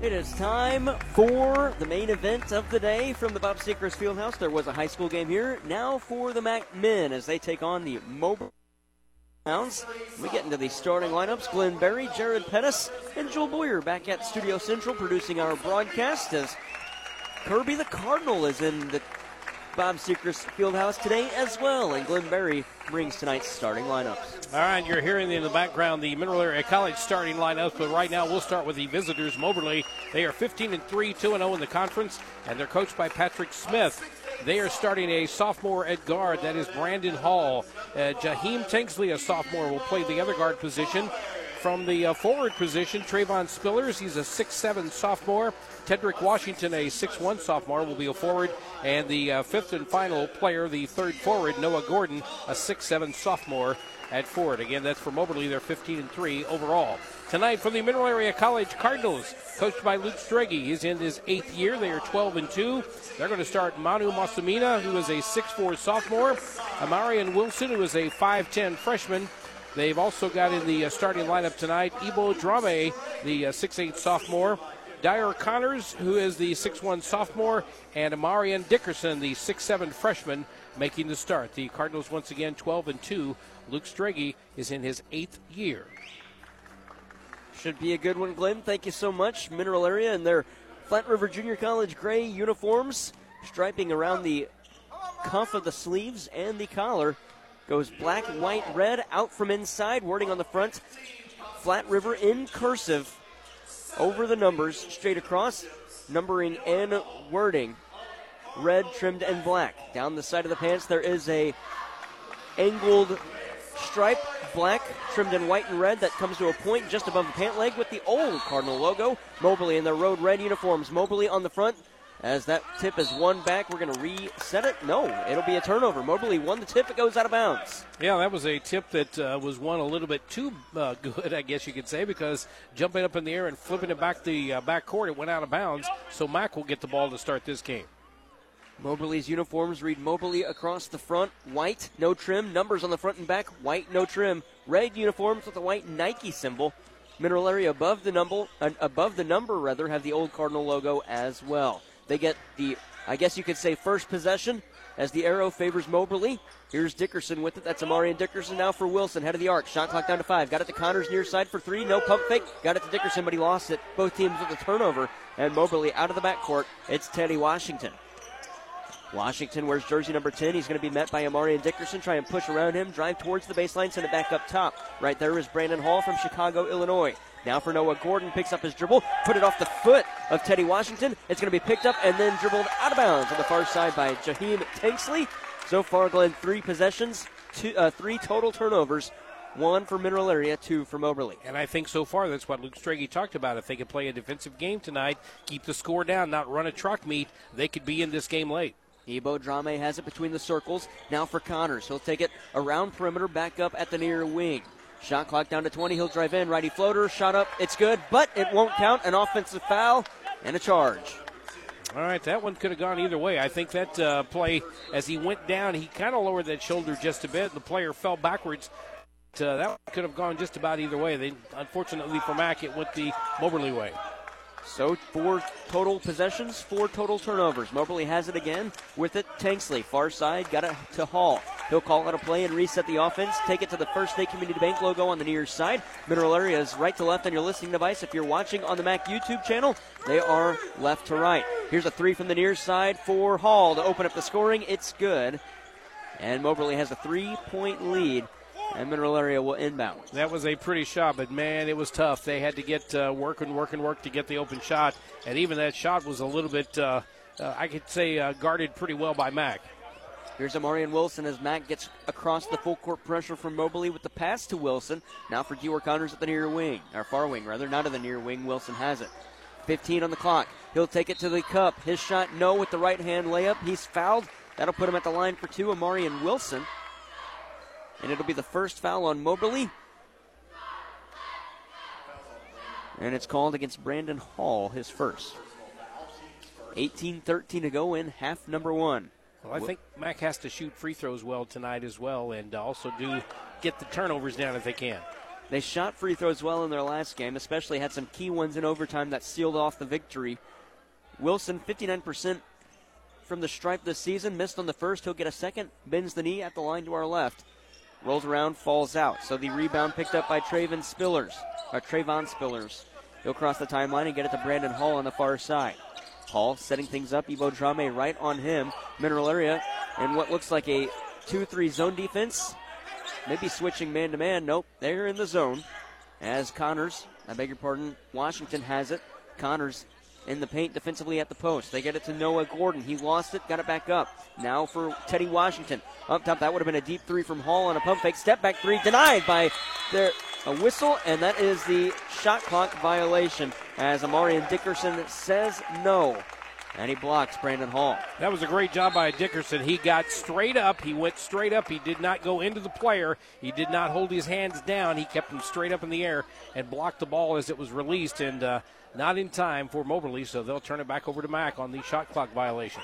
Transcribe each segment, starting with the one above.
It is time for the main event of the day from the Bob Seekers Fieldhouse. There was a high school game here. Now for the MAC men as they take on the Mobile Hounds. We get into the starting lineups. Glenn Berry, Jared Pettis, and Joel Boyer back at Studio Central producing our broadcast as Kirby the Cardinal is in the Bob Seekers Fieldhouse today as well, and Glenn Berry brings tonight's starting lineups. All right, you're hearing in the background the Mineral Area College starting lineups, but right now we'll start with the visitors. Moberly, they are 15 and 3, 2 and 0 in the conference, and they're coached by Patrick Smith. They are starting a sophomore at guard. That is Brandon Hall. Uh, Jaheim Tanksley, a sophomore, will play the other guard position. From the uh, forward position, Trayvon Spillers, he's a 6'7 sophomore. Tedrick Washington, a 6'1 sophomore, will be a forward. And the uh, fifth and final player, the third forward, Noah Gordon, a 6'7 sophomore at forward. Again, that's for Moberly. They're 15 and 3 overall. Tonight for the Mineral Area College Cardinals, coached by Luke Strege. He's in his eighth year. They are 12 and 2. They're going to start Manu Musmina, who is a 6'4 sophomore, Amarian Wilson, who is a 5'10 freshman, They've also got in the uh, starting lineup tonight Ebo Drame, the uh, 6'8 sophomore, Dior Connors, who is the 6'1 sophomore, and Amarian Dickerson, the 6'7 freshman, making the start. The Cardinals once again 12 and 2. Luke Strege is in his eighth year. Should be a good one, Glenn. Thank you so much. Mineral area and their Flat River Junior College gray uniforms, striping around the cuff of the sleeves and the collar. Goes black, white, red out from inside. Wording on the front. Flat River in cursive over the numbers straight across. Numbering and wording. Red trimmed and black. Down the side of the pants there is a angled stripe, black, trimmed in white and red that comes to a point just above the pant leg with the old Cardinal logo. Moberly in their road red uniforms. Moberly on the front, as that tip is one back, we're going to reset it. No, it'll be a turnover. Moberly won the tip. It goes out of bounds. Yeah, that was a tip that uh, was one a little bit too uh, good, I guess you could say, because jumping up in the air and flipping it back the uh, back court, it went out of bounds. So Mack will get the ball to start this game. Moberly's uniforms read Moberly across the front, white, no trim. Numbers on the front and back, white, no trim. Red uniforms with a white Nike symbol. Mineral area above the number, uh, above the number rather, have the old Cardinal logo as well. They get the, I guess you could say, first possession as the arrow favors Moberly. Here's Dickerson with it. That's Amarian Dickerson now for Wilson. Head of the arc. Shot clock down to five. Got it to Connors near side for three. No pump fake. Got it to Dickerson, but he lost it. Both teams with a turnover. And Moberly out of the backcourt. It's Teddy Washington. Washington wears jersey number 10. He's going to be met by Amarian Dickerson. Try and push around him. Drive towards the baseline. Send it back up top. Right there is Brandon Hall from Chicago, Illinois. Now for Noah Gordon, picks up his dribble, put it off the foot of Teddy Washington. It's going to be picked up and then dribbled out of bounds on the far side by Jaheim Tanksley. So far, Glenn, three possessions, two, uh, three total turnovers. One for Mineral Area, two for Moberly. And I think so far that's what Luke Strege talked about. If they could play a defensive game tonight, keep the score down, not run a truck meet, they could be in this game late. Ebo Drame has it between the circles. Now for Connors. He'll take it around perimeter, back up at the near wing. Shot clock down to 20. He'll drive in. Righty floater. Shot up. It's good, but it won't count. An offensive foul and a charge. All right, that one could have gone either way. I think that uh, play, as he went down, he kind of lowered that shoulder just a bit. The player fell backwards. Uh, that could have gone just about either way. They, unfortunately for Mac, it went the Moberly way. So four total possessions, four total turnovers. Moberly has it again with it. Tanksley, far side, got it to Hall. He'll call out a play and reset the offense. Take it to the First State Community Bank logo on the near side. Mineral area is right to left on your listening device. If you're watching on the Mac YouTube channel, they are left to right. Here's a three from the near side for Hall to open up the scoring. It's good. And Moberly has a three point lead and Mineral Area will inbound. That was a pretty shot, but man, it was tough. They had to get uh, work and work and work to get the open shot, and even that shot was a little bit, uh, uh, I could say, uh, guarded pretty well by Mac. Here's Amarian Wilson as Mac gets across the full court pressure from Moberly with the pass to Wilson. Now for Dior Connors at the near wing, or far wing rather, not at the near wing. Wilson has it. 15 on the clock. He'll take it to the cup. His shot, no, with the right hand layup. He's fouled. That'll put him at the line for two. Amarian Wilson and it'll be the first foul on Moberly. And it's called against Brandon Hall, his first. 18 13 to go in half number one. Well, I think Mac has to shoot free throws well tonight as well, and also do get the turnovers down if they can. They shot free throws well in their last game, especially had some key ones in overtime that sealed off the victory. Wilson, 59% from the stripe this season, missed on the first. He'll get a second, bends the knee at the line to our left. Rolls around, falls out. So the rebound picked up by Traven Spillers, or Trayvon Spillers. He'll cross the timeline and get it to Brandon Hall on the far side. Hall setting things up. Ebo Drame right on him. Mineral area and what looks like a 2 3 zone defense. Maybe switching man to man. Nope, they're in the zone. As Connors, I beg your pardon, Washington has it. Connors in the paint defensively at the post. They get it to Noah Gordon. He lost it, got it back up. Now for Teddy Washington. Up top, that would have been a deep three from Hall on a pump fake. Step back three denied by their a whistle, and that is the shot clock violation as Amarian Dickerson says no. And he blocks Brandon Hall. That was a great job by Dickerson. He got straight up. He went straight up. He did not go into the player. He did not hold his hands down. He kept them straight up in the air and blocked the ball as it was released, and uh, not in time for Moberly, so they'll turn it back over to Mack on the shot clock violation.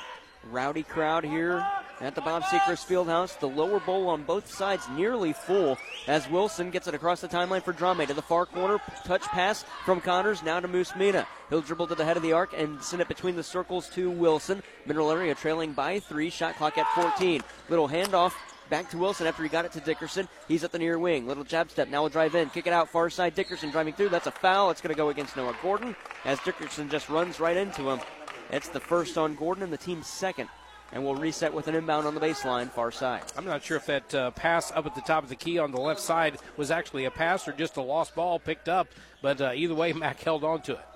Rowdy crowd here at the Bob Sechrist Fieldhouse. The lower bowl on both sides nearly full as Wilson gets it across the timeline for Drame to the far corner. Touch pass from Connors now to Musmina. He'll dribble to the head of the arc and send it between the circles to Wilson. Mineral area trailing by three. Shot clock at 14. Little handoff back to Wilson after he got it to Dickerson. He's at the near wing. Little jab step. Now we'll drive in. Kick it out. Far side. Dickerson driving through. That's a foul. It's going to go against Noah Gordon as Dickerson just runs right into him. It's the first on Gordon and the team's second and we'll reset with an inbound on the baseline, far side. I'm not sure if that uh, pass up at the top of the key on the left side was actually a pass or just a lost ball picked up, but uh, either way, Mack held on to it.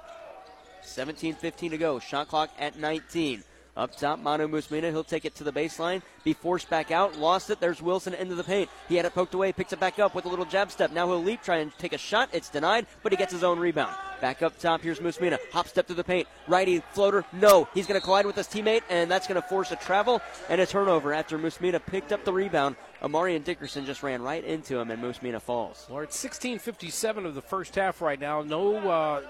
17 15 to go. Shot clock at 19. Up top, Manu Musmina. He'll take it to the baseline. Be forced back out. Lost it. There's Wilson into the paint. He had it poked away. Picks it back up with a little jab step. Now he'll leap, try and take a shot. It's denied, but he gets his own rebound. Back up top. Here's Musmina. Hop step to the paint. Righty floater. No. He's going to collide with his teammate, and that's going to force a travel and a turnover after Musmina picked up the rebound. Amarian Dickerson just ran right into him, and Musmina falls. Well, it's 16:57 of the first half right now. No. Uh,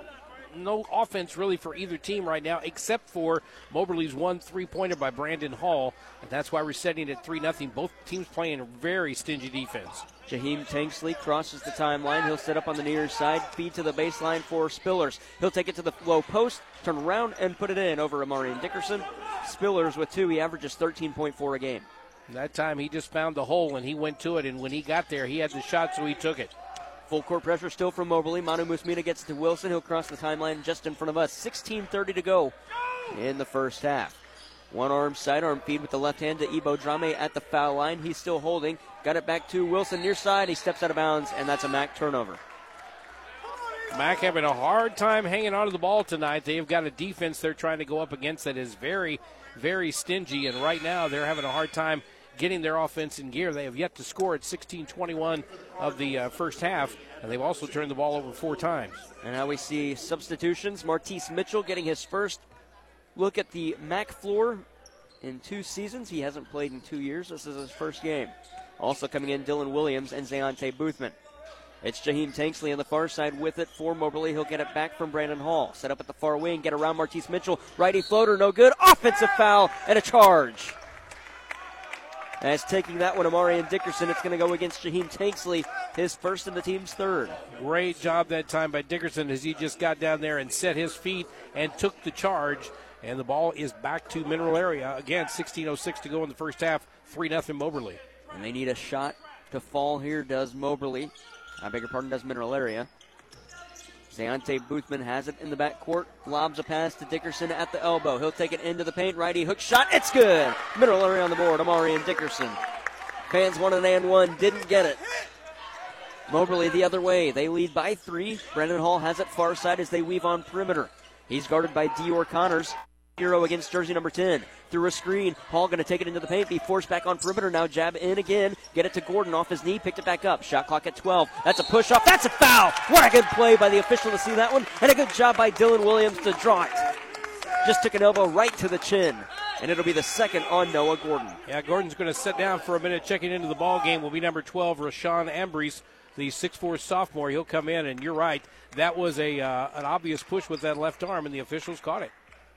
no offense really for either team right now, except for Moberly's one three pointer by Brandon Hall, and that's why we're setting it at three nothing. Both teams playing very stingy defense. Jaheim Tanksley crosses the timeline. He'll set up on the near side, feed to the baseline for Spillers. He'll take it to the low post, turn around, and put it in over Amarian Dickerson. Spillers with two, he averages 13.4 a game. That time he just found the hole and he went to it, and when he got there, he had the shot, so he took it. Full court pressure still from Moberly. Manu Musmina gets to Wilson. He'll cross the timeline just in front of us. 16:30 to go in the first half. One arm sidearm feed with the left hand to Ebo Drame at the foul line. He's still holding. Got it back to Wilson near side. He steps out of bounds, and that's a Mack turnover. Mack having a hard time hanging on to the ball tonight. They've got a defense they're trying to go up against that is very, very stingy, and right now they're having a hard time getting their offense in gear. They have yet to score at 16-21 of the uh, first half, and they've also turned the ball over four times. And now we see substitutions. Martise Mitchell getting his first look at the Mack floor in two seasons. He hasn't played in two years. This is his first game. Also coming in, Dylan Williams and Zayante Boothman. It's Jaheim Tanksley on the far side with it for Moberly. He'll get it back from Brandon Hall. Set up at the far wing, get around Martise Mitchell. Righty floater, no good. Offensive foul and a charge. As taking that one, Amarian Dickerson, it's going to go against Jaheim Tanksley, his first and the team's third. Great job that time by Dickerson as he just got down there and set his feet and took the charge. And the ball is back to Mineral Area. Again, 16.06 to go in the first half. 3 0 Moberly. And they need a shot to fall here, does Moberly. I beg your pardon, does Mineral Area. Deontay Boothman has it in the back court. Lobs a pass to Dickerson at the elbow. He'll take it into the paint. Righty hook shot. It's good. Mineral area on the board. Amarian Dickerson. Fans wanted and one. Didn't get it. Moberly the other way. They lead by three. Brandon Hall has it far side as they weave on perimeter. He's guarded by Dior Connors. Hero against jersey number 10. Through a screen. Hall going to take it into the paint. Be forced back on perimeter. Now jab in again. Get it to Gordon off his knee. Picked it back up. Shot clock at 12. That's a push off. That's a foul. What a good play by the official to see that one. And a good job by Dylan Williams to draw it. Just took an elbow right to the chin. And it'll be the second on Noah Gordon. Yeah, Gordon's going to sit down for a minute. Checking into the ball game will be number 12, Rashawn Ambrose the 6'4 sophomore. He'll come in, and you're right. That was a uh, an obvious push with that left arm, and the officials caught it.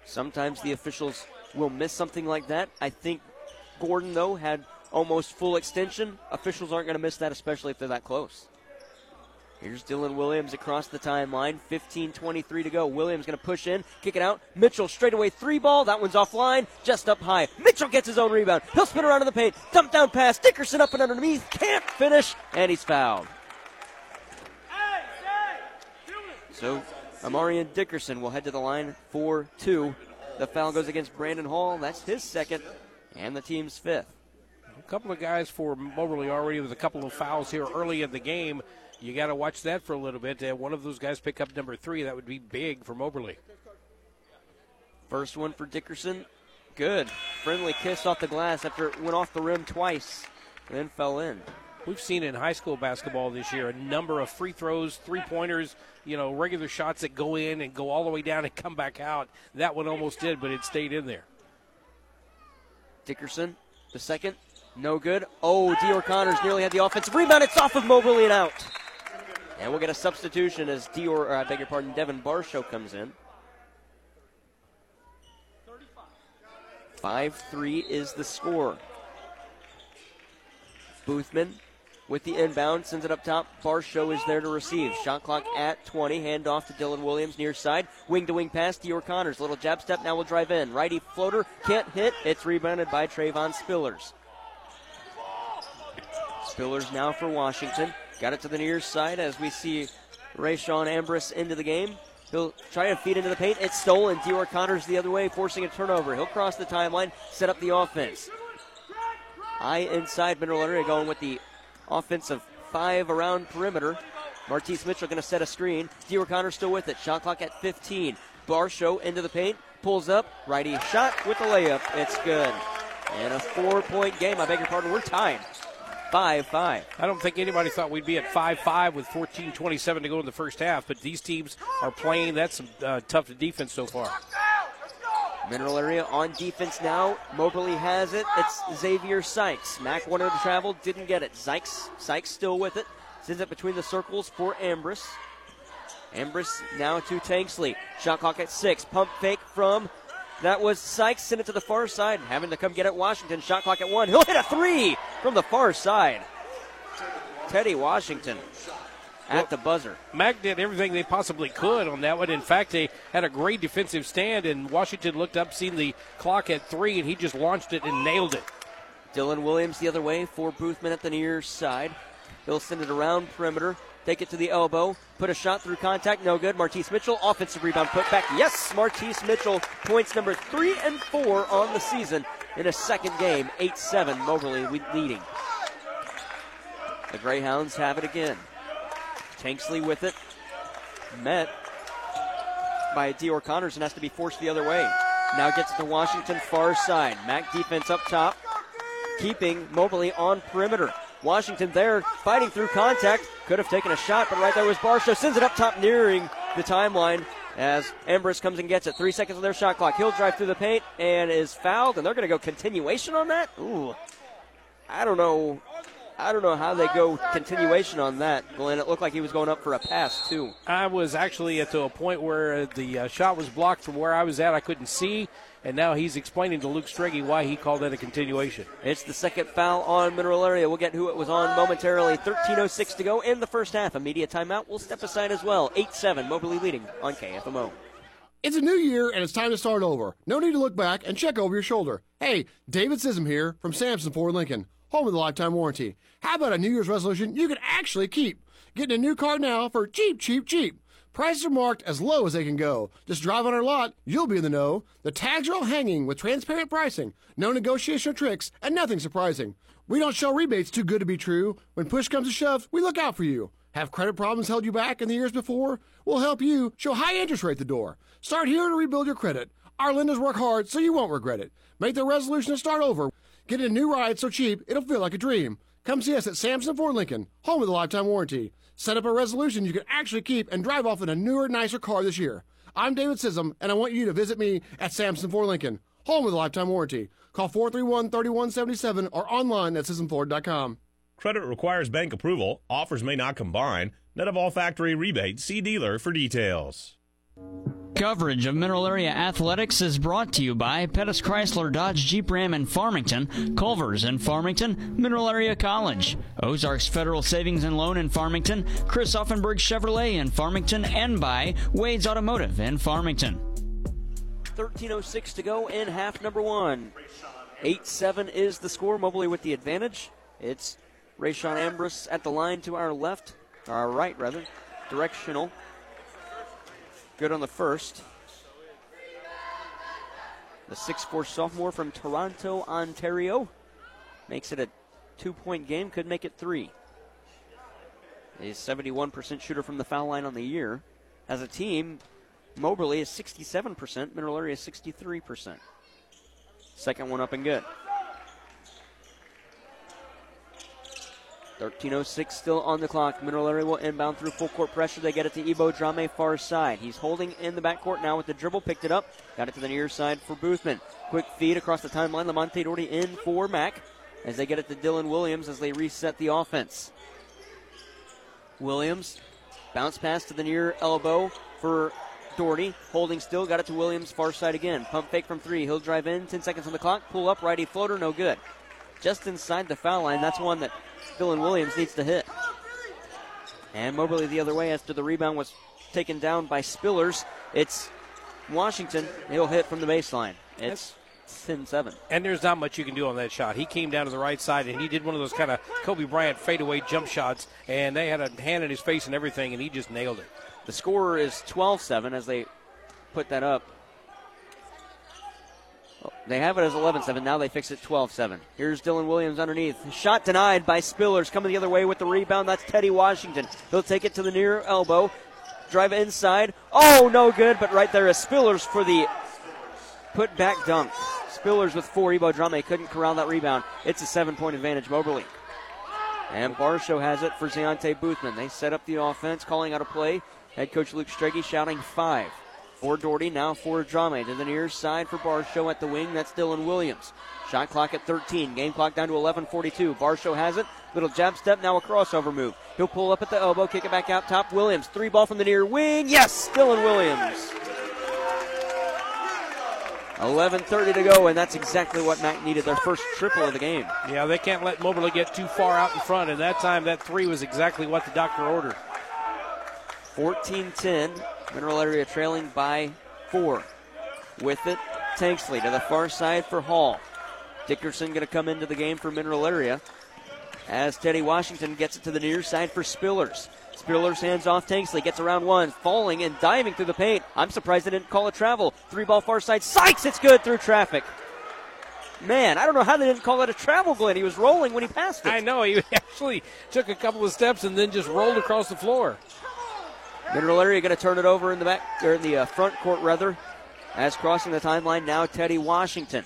Sometimes the officials will miss something like that. I think Gordon, though, had almost full extension. Officials aren't going to miss that, especially if they're that close. Here's Dylan Williams across the timeline. 15 23 to go. Williams going to push in, kick it out. Mitchell straight away three ball. That one's offline, just up high. Mitchell gets his own rebound. He'll spin around in the paint. Dump down pass. Dickerson up and underneath. Can't finish, and he's fouled. So Amarian Dickerson will head to the line for two. The foul goes against Brandon Hall. That's his second and the team's fifth. A couple of guys for Moberly already with a couple of fouls here early in the game you got to watch that for a little bit. Uh, one of those guys pick up number three. That would be big for Moberly. First one for Dickerson. Good. Friendly kiss off the glass after it went off the rim twice and then fell in. We've seen in high school basketball this year a number of free throws, three pointers, you know, regular shots that go in and go all the way down and come back out. That one almost did, but it stayed in there. Dickerson, the second, no good. Oh, Dior Connors nearly had the offensive rebound. It's off of Moberly and out. And we'll get a substitution as Dior, or uh, I beg your pardon, Devin Barshow comes in. 5 3 is the score. Boothman with the inbound, sends it up top. Barshow is there to receive. Shot clock at 20. Hand off to Dylan Williams near side. Wing to wing pass. Dior Connors. Little jab step. Now we'll drive in. Righty floater. Can't hit. It's rebounded by Trayvon Spillers. Spillers now for Washington. Got it to the near side as we see Rayshawn Ambrose into the game. He'll try to feed into the paint. It's stolen. Dior Connors the other way, forcing a turnover. He'll cross the timeline, set up the offense. High inside Mineral Area going with the offensive five around perimeter. Martise Mitchell going to set a screen. Dior Connors still with it. Shot clock at 15. Barshow into the paint. Pulls up. Righty shot with the layup. It's good. And a four point game. I beg your pardon. We're tied. 5 5. I don't think anybody thought we'd be at 5 5 with 14 27 to go in the first half, but these teams are playing. That's some uh, tough defense so far. Mineral area on defense now. Moberly has it. It's Xavier Sykes. Mack wanted to travel, didn't get it. Sykes, Sykes still with it. Sends it between the circles for Ambrose. Ambrose now to Tanksley. Shot clock at six. Pump fake from that was Sykes sent it to the far side, having to come get it. Washington shot clock at one. He'll hit a three from the far side. Teddy Washington at the buzzer. Mack did everything they possibly could on that one. In fact, they had a great defensive stand, and Washington looked up, seen the clock at three, and he just launched it and nailed it. Dylan Williams the other way for Boothman at the near side. He'll send it around perimeter take it to the elbow, put a shot through contact, no good. Martise Mitchell, offensive rebound put back. Yes, Martise Mitchell, points number three and four on the season in a second game, 8 7, Moberly leading. The Greyhounds have it again. Tanksley with it. Met by Dior Connors and has to be forced the other way. Now gets to Washington far side. Mack defense up top, keeping Moberly on perimeter. Washington there fighting through contact. Could have taken a shot, but right there was Barshow. Sends it up top nearing the timeline as Ambrose comes and gets it. Three seconds on their shot clock. He'll drive through the paint and is fouled, and they're going to go continuation on that? Ooh. I don't know. I don't know how they go continuation on that, Glenn. It looked like he was going up for a pass, too. I was actually at to a point where the uh, shot was blocked from where I was at. I couldn't see and now he's explaining to Luke Strege why he called that a continuation. It's the second foul on Mineral Area. We'll get who it was on momentarily. 13.06 to go in the first half. A media timeout will step aside as well. 8 7, Moberly leading on KFMO. It's a new year and it's time to start over. No need to look back and check over your shoulder. Hey, David Sism here from Samson Ford Lincoln, home of the lifetime warranty. How about a New Year's resolution you can actually keep? Getting a new car now for cheap, cheap, cheap. Prices are marked as low as they can go. Just drive on our lot, you'll be in the know. The tags are all hanging with transparent pricing, no negotiation or tricks, and nothing surprising. We don't show rebates too good to be true. When push comes to shove, we look out for you. Have credit problems held you back in the years before? We'll help you show high interest rate the door. Start here to rebuild your credit. Our lenders work hard so you won't regret it. Make the resolution to start over. Get a new ride so cheap it'll feel like a dream. Come see us at Samson Ford Lincoln, home of the lifetime warranty. Set up a resolution you can actually keep and drive off in a newer, nicer car this year. I'm David Sism, and I want you to visit me at Samson Ford Lincoln, home with a lifetime warranty. Call 431-3177 or online at SismFord.com. Credit requires bank approval. Offers may not combine. Net of all factory rebates. See dealer for details. Coverage of Mineral Area Athletics is brought to you by Pettis Chrysler Dodge Jeep Ram in Farmington, Culver's in Farmington, Mineral Area College, Ozarks Federal Savings and Loan in Farmington, Chris Auffenberg Chevrolet in Farmington, and by Wade's Automotive in Farmington. 13.06 to go in half number one. 8 7 is the score. Moberly with the advantage. It's Rayshon Ambrose at the line to our left, our right rather, directional. Good on the first. The 6'4 sophomore from Toronto, Ontario. Makes it a two point game, could make it three. A 71% shooter from the foul line on the year. As a team, Moberly is 67%, Mineral Area is 63%. Second one up and good. 13.06 still on the clock. Mineral Area will inbound through full court pressure. They get it to Ebo Drame far side. He's holding in the backcourt now with the dribble. Picked it up. Got it to the near side for Boothman. Quick feed across the timeline. Lamonte Doherty in for Mack as they get it to Dylan Williams as they reset the offense. Williams bounce pass to the near elbow for Doherty. Holding still. Got it to Williams far side again. Pump fake from three. He'll drive in. 10 seconds on the clock. Pull up. Righty floater. No good. Just inside the foul line. That's one that Dylan Williams needs to hit. And Moberly the other way after the rebound was taken down by Spillers. It's Washington. He'll hit from the baseline. It's 10 7. And there's not much you can do on that shot. He came down to the right side and he did one of those kind of Kobe Bryant fadeaway jump shots, and they had a hand in his face and everything, and he just nailed it. The score is 12 7 as they put that up. They have it as 11 7. Now they fix it 12 7. Here's Dylan Williams underneath. Shot denied by Spillers. Coming the other way with the rebound. That's Teddy Washington. He'll take it to the near elbow. Drive inside. Oh, no good. But right there is Spillers for the put back dunk. Spillers with four. Ebo Drame couldn't corral that rebound. It's a seven point advantage, Moberly. And Barshow has it for Zayante Boothman. They set up the offense, calling out a play. Head coach Luke Strege shouting five. For Doherty, now for Drame. To the near side for Barshow at the wing. That's Dylan Williams. Shot clock at 13. Game clock down to 11.42. Barshow has it. Little jab step, now a crossover move. He'll pull up at the elbow, kick it back out top. Williams, three ball from the near wing. Yes, Dylan Williams. 11.30 to go, and that's exactly what Mac needed. Their first triple of the game. Yeah, they can't let Moberly get too far out in front, and that time that three was exactly what the doctor ordered. 14 10. Mineral Area trailing by four. With it, Tanksley to the far side for Hall. Dickerson going to come into the game for Mineral Area as Teddy Washington gets it to the near side for Spillers. Spillers hands off Tanksley, gets around one, falling and diving through the paint. I'm surprised they didn't call a travel. Three ball far side. Sykes, it's good through traffic. Man, I don't know how they didn't call it a travel, Glenn. He was rolling when he passed it. I know, he actually took a couple of steps and then just rolled across the floor. Mineral Area going to turn it over in the back or in the uh, front court rather, as crossing the timeline now Teddy Washington.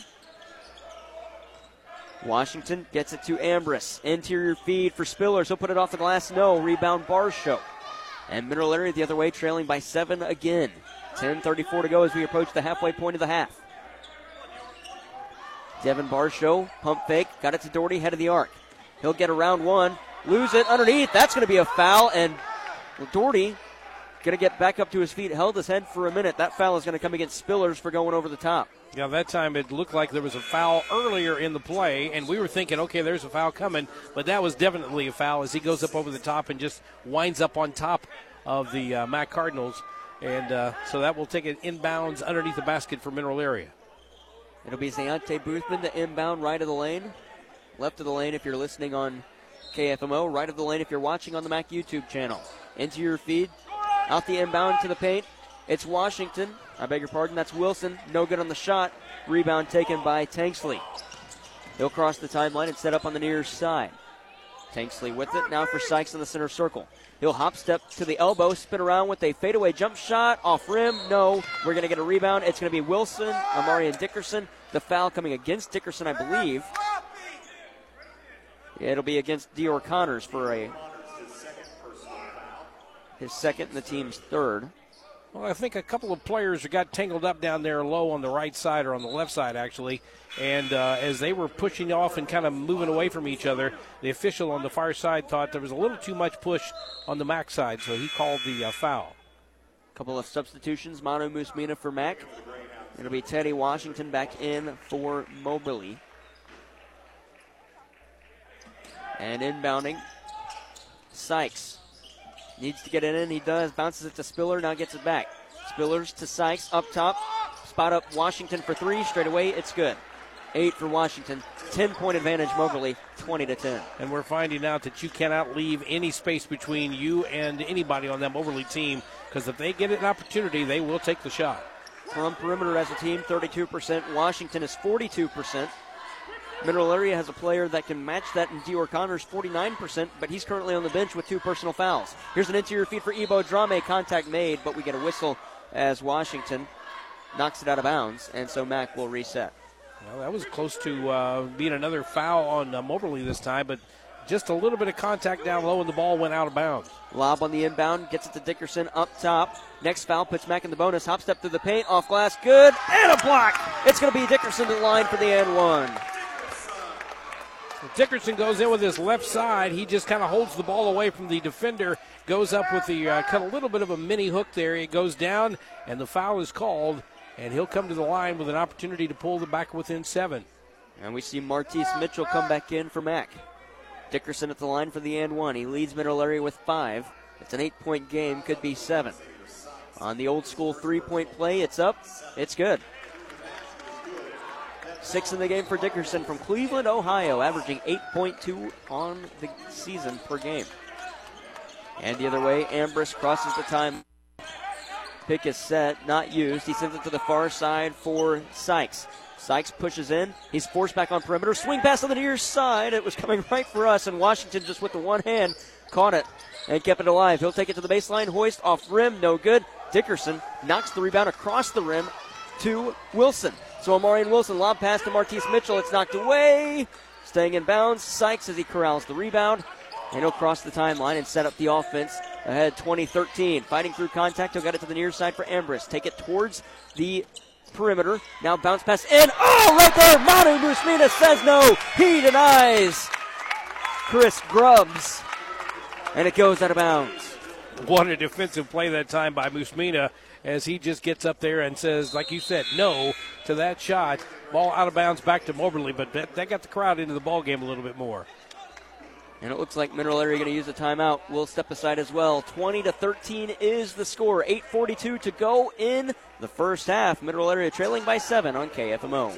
Washington gets it to Ambrose. Interior feed for Spillers. He'll put it off the glass. No. Rebound Barshow. And Mineral Area the other way, trailing by seven again. 10.34 to go as we approach the halfway point of the half. Devin Barshow, pump fake, got it to Doherty, head of the arc. He'll get around one, lose it underneath. That's going to be a foul, and Doherty going to get back up to his feet, held his head for a minute. That foul is going to come against Spillers for going over the top. Yeah, that time it looked like there was a foul earlier in the play, and we were thinking, okay, there's a foul coming, but that was definitely a foul as he goes up over the top and just winds up on top of the uh, Mac Cardinals. And uh, so that will take it inbounds underneath the basket for Mineral Area. It'll be Zayante Boothman, the inbound right of the lane. Left of the lane if you're listening on KFMO. Right of the lane if you're watching on the Mac YouTube channel. Into your feed. Out the inbound to the paint. It's Washington. I beg your pardon. That's Wilson. No good on the shot. Rebound taken by Tanksley. He'll cross the timeline and set up on the near side. Tanksley with it. Now for Sykes in the center circle. He'll hop step to the elbow, spin around with a fadeaway jump shot. Off rim. No. We're going to get a rebound. It's going to be Wilson, Amarian Dickerson. The foul coming against Dickerson, I believe. It'll be against Dior Connors for a his second and the team's third. Well, I think a couple of players got tangled up down there low on the right side or on the left side, actually. And uh, as they were pushing off and kind of moving away from each other, the official on the far side thought there was a little too much push on the Mac side, so he called the uh, foul. couple of substitutions. Manu Musmina for Mac. It'll be Teddy Washington back in for Moberly. And inbounding, Sykes needs to get it in. He does. Bounces it to Spiller. Now gets it back. Spillers to Sykes up top. Spot up Washington for three. Straight away, it's good. Eight for Washington. 10 point advantage, Moberly, 20 to 10. And we're finding out that you cannot leave any space between you and anybody on that Moberly team because if they get an opportunity, they will take the shot. From perimeter as a team, 32%. Washington is 42%. Mineral Area has a player that can match that in Dior Connors, 49%, but he's currently on the bench with two personal fouls. Here's an interior feed for Ebo Drame. Contact made, but we get a whistle as Washington knocks it out of bounds, and so Mac will reset. Well, that was close to uh, being another foul on uh, Moberly this time, but just a little bit of contact down low, and the ball went out of bounds. Lob on the inbound, gets it to Dickerson up top. Next foul puts Mac in the bonus. Hop step through the paint, off glass, good, and a block. It's going to be Dickerson in line for the and one. Dickerson goes in with his left side. He just kind of holds the ball away from the defender. Goes up with the uh, cut a little bit of a mini hook there. It goes down, and the foul is called, and he'll come to the line with an opportunity to pull the back within seven. And we see Martise Mitchell come back in for Mac. Dickerson at the line for the and one. He leads Mineral Area with five. It's an eight point game, could be seven. On the old school three point play, it's up. It's good. Six in the game for Dickerson from Cleveland, Ohio, averaging 8.2 on the season per game. And the other way, Ambrose crosses the time. Pick is set, not used. He sends it to the far side for Sykes. Sykes pushes in. He's forced back on perimeter. Swing pass on the near side. It was coming right for us, and Washington just with the one hand caught it and kept it alive. He'll take it to the baseline. Hoist off rim, no good. Dickerson knocks the rebound across the rim to Wilson. So Amarian Wilson lob pass to Martise Mitchell. It's knocked away. Staying in bounds. Sykes as he corrals the rebound. And he'll cross the timeline and set up the offense ahead 2013. Fighting through contact. He'll get it to the near side for Ambrose. Take it towards the perimeter. Now bounce pass in. Oh, right there. Manu Musmina says no. He denies. Chris Grubbs. And it goes out of bounds. What a defensive play that time by Musmina as he just gets up there and says, like you said, no to that shot. Ball out of bounds back to Moberly, but that, got the crowd into the ball game a little bit more. And it looks like Mineral Area going to use a timeout. We'll step aside as well. 20 to 13 is the score. 8:42 to go in the first half. Mineral Area trailing by seven on KFMO.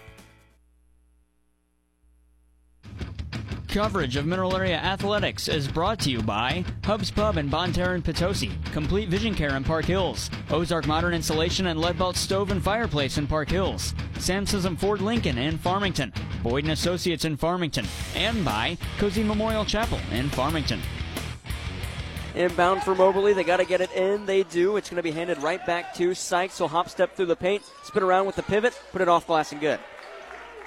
Coverage of Mineral Area Athletics is brought to you by Hubs Pub in Bonne Terre Potosi, Complete Vision Care in Park Hills, Ozark Modern Insulation and Leadbelt Stove and Fireplace in Park Hills, Samson's and Ford Lincoln in Farmington, Boyd Associates in Farmington, and by Cozy Memorial Chapel in Farmington. Inbound for Moberly. They got to get it in. They do. It's going to be handed right back to Sykes. He'll hop step through the paint, spin around with the pivot, put it off glass and good.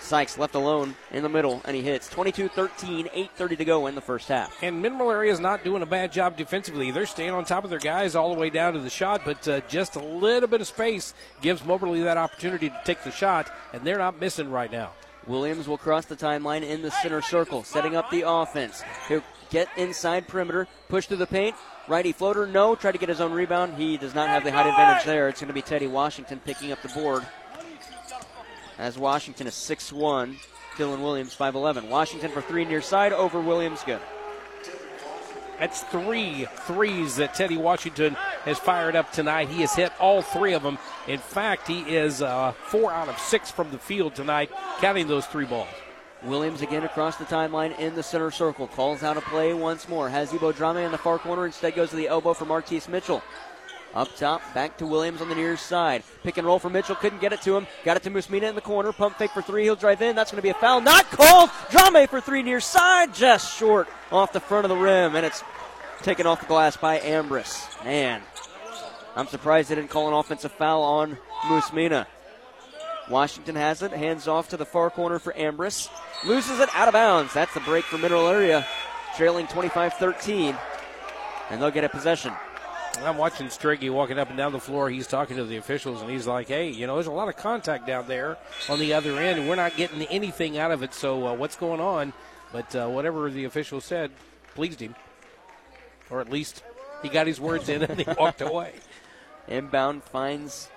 Sykes left alone in the middle, and he hits 22 13, 8.30 to go in the first half. And Mineral Area is not doing a bad job defensively. They're staying on top of their guys all the way down to the shot, but uh, just a little bit of space gives Moberly that opportunity to take the shot, and they're not missing right now. Williams will cross the timeline in the center circle, setting up the offense. He'll get inside perimeter, push through the paint. Righty floater, no. Try to get his own rebound. He does not have the height advantage there. It's going to be Teddy Washington picking up the board as Washington is 6 1. Dylan Williams 5'11. Washington for three near side over Williams. Good. That's three threes that Teddy Washington has fired up tonight. He has hit all three of them. In fact, he is uh, four out of six from the field tonight, counting those three balls. Williams again across the timeline in the center circle. Calls out a play once more. Has Ebo Drame in the far corner. Instead goes to the elbow for Martise Mitchell. Up top, back to Williams on the near side. Pick and roll for Mitchell. Couldn't get it to him. Got it to Musmina in the corner. Pump fake for three. He'll drive in. That's going to be a foul. Not called. Drame for three near side. Just short off the front of the rim. And it's taken off the glass by Ambrose. Man, I'm surprised they didn't call an offensive foul on Musmina. Washington has it. Hands off to the far corner for Ambrose. Loses it out of bounds. That's the break for Mineral Area. Trailing 25 13. And they'll get a possession. I'm watching Strege walking up and down the floor. He's talking to the officials, and he's like, "Hey, you know, there's a lot of contact down there on the other end, and we're not getting anything out of it. So uh, what's going on?" But uh, whatever the official said pleased him, or at least he got his words in and he walked away. Inbound finds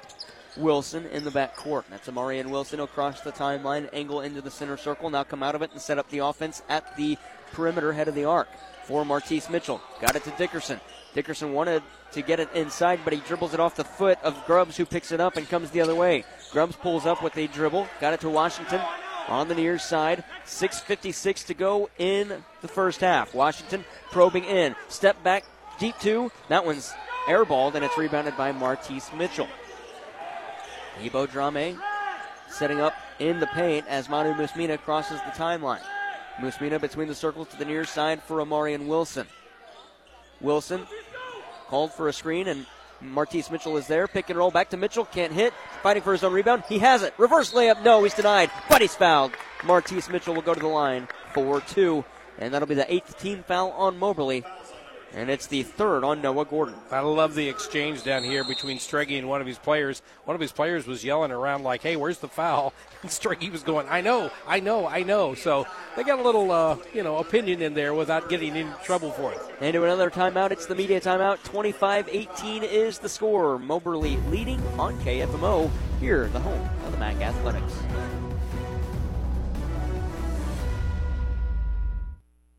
Wilson in the back court. That's Amarian Wilson across the timeline, angle into the center circle. Now come out of it and set up the offense at the perimeter head of the arc for Martise Mitchell. Got it to Dickerson. Dickerson wanted to get it inside, but he dribbles it off the foot of Grubbs, who picks it up and comes the other way. Grubbs pulls up with a dribble, got it to Washington on the near side. 6.56 to go in the first half. Washington probing in. Step back, deep two. That one's airballed, and it's rebounded by Martise Mitchell. Ebo Drame setting up in the paint as Manu Musmina crosses the timeline. Musmina between the circles to the near side for Amarian Wilson. Wilson called for a screen, and Martise Mitchell is there. Pick and roll back to Mitchell. Can't hit. Fighting for his own rebound. He has it. Reverse layup. No, he's denied. But he's fouled. Martise Mitchell will go to the line for two. And that'll be the eighth team foul on Moberly. And it's the third on Noah Gordon. I love the exchange down here between Strege and one of his players. One of his players was yelling around like, "Hey, where's the foul?" And Strege was going, "I know, I know, I know." So they got a little, uh, you know, opinion in there without getting in trouble for it. Into another timeout. It's the media timeout. 25-18 is the score. Moberly leading on KFMO here, the home of the MAC Athletics.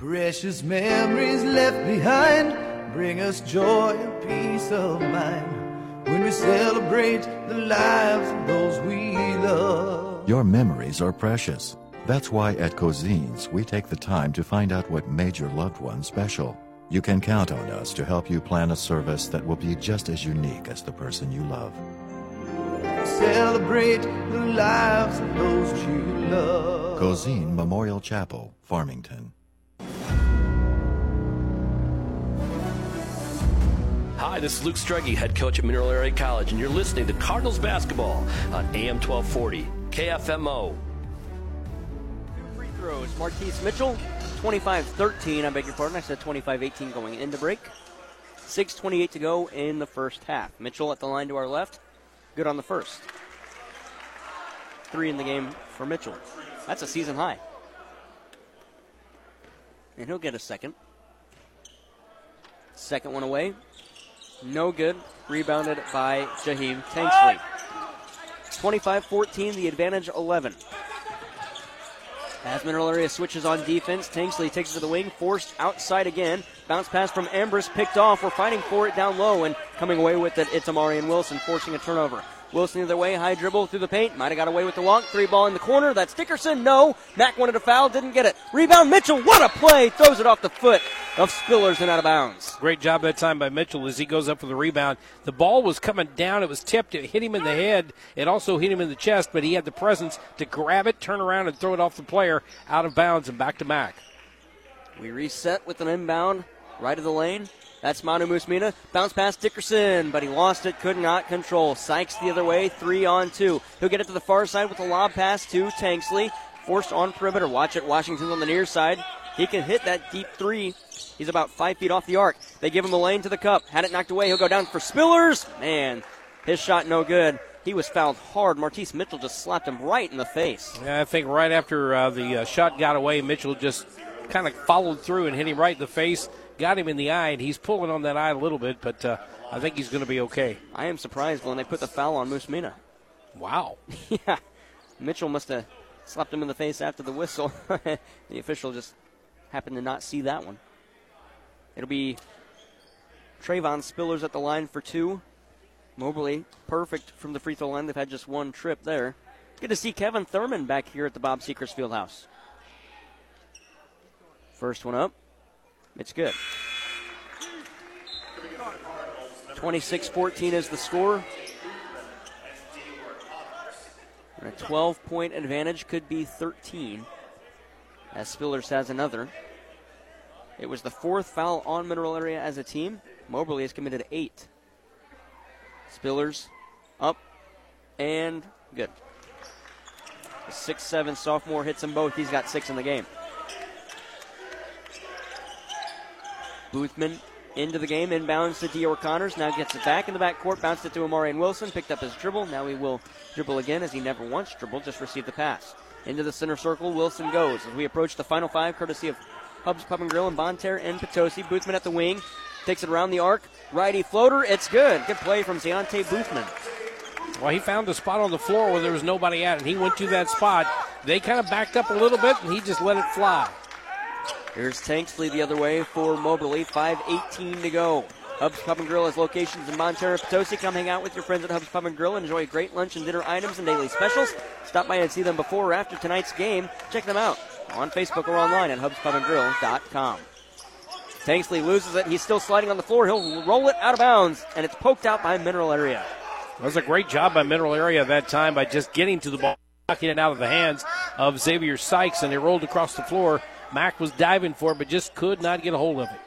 Precious memories left behind bring us joy and peace of mind when we celebrate the lives of those we love. Your memories are precious. That's why at Cozean's we take the time to find out what made your loved one special. You can count on us to help you plan a service that will be just as unique as the person you love. Celebrate the lives of those you love. Cozean Memorial Chapel, Farmington. Hi, this is Luke Strege, head coach at Mineral Area College, and you're listening to Cardinals basketball on AM 1240, KFMO. Free throws. Martise Mitchell, 25 13. I beg your pardon. I said 25 18 going into break. 6.28 to go in the first half. Mitchell at the line to our left. Good on the first. Three in the game for Mitchell. That's a season high. And he'll get a second. Second one away. No good. Rebounded by Jaheim Tanksley. 25 14, the advantage 11. As Mineral Area switches on defense, Tanksley takes it to the wing, forced outside again. Bounce pass from Ambrose, picked off. We're fighting for it down low, and coming away with it, it's Amarian Wilson forcing a turnover. Wilson the other way, high dribble through the paint. Might have got away with the walk. Three ball in the corner. That's Dickerson. No. Mack wanted a foul, didn't get it. Rebound Mitchell. What a play. Throws it off the foot of Spillers and out of bounds. Great job that time by Mitchell as he goes up for the rebound. The ball was coming down. It was tipped. It hit him in the head. It also hit him in the chest, but he had the presence to grab it, turn around, and throw it off the player out of bounds and back to Mack. We reset with an inbound right of the lane. That's Manu Musmina. Bounce past Dickerson, but he lost it, could not control. Sykes the other way, three on two. He'll get it to the far side with a lob pass to Tanksley. Forced on perimeter. Watch it. Washington on the near side. He can hit that deep three. He's about five feet off the arc. They give him the lane to the cup. Had it knocked away. He'll go down for Spillers. Man, his shot no good. He was fouled hard. Martise Mitchell just slapped him right in the face. Yeah, I think right after uh, the uh, shot got away, Mitchell just kind of followed through and hit him right in the face, got him in the eye, and he's pulling on that eye a little bit, but uh, I think he's going to be okay. I am surprised when they put the foul on Musmina. Wow. yeah. Mitchell must have slapped him in the face after the whistle. the official just happened to not see that one. It'll be Trayvon Spillers at the line for two. Moberly perfect from the free throw line. They've had just one trip there. Good to see Kevin Thurman back here at the Bob Seekers Fieldhouse. First one up. It's good. 26 14 is the score. And a 12 point advantage could be 13, as Spillers has another. It was the fourth foul on Mineral Area as a team. Moberly has committed eight. Spillers up and good. The 6 7 sophomore hits them both. He's got six in the game. Boothman into the game, inbounds to Dior Connors. Now gets it back in the backcourt, bounced it to Amarian Wilson, picked up his dribble. Now he will dribble again as he never once dribbled, just received the pass. Into the center circle, Wilson goes as we approach the final five, courtesy of Hubs Pub and Grill and Bonne Terre and Potosi. Boothman at the wing, takes it around the arc, righty floater. It's good. Good play from Deontay Boothman. Well, he found a spot on the floor where there was nobody at, and he went to that spot. They kind of backed up a little bit, and he just let it fly. Here's Tanksley the other way for Moberly. 5.18 to go. Hubs Pub and Grill has locations in Bonne Terre, Potosi. Come hang out with your friends at Hubs Pub and Grill and enjoy great lunch and dinner items and daily specials. Stop by and see them before or after tonight's game. Check them out on Facebook or online at hubspubandgrill.com. Tanksley loses it. He's still sliding on the floor. He'll roll it out of bounds, and it's poked out by Mineral Area. That was a great job by Mineral Area that time by just getting to the ball, knocking it out of the hands of Xavier Sykes, and it rolled across the floor. Mack was diving for it, but just could not get a hold of it.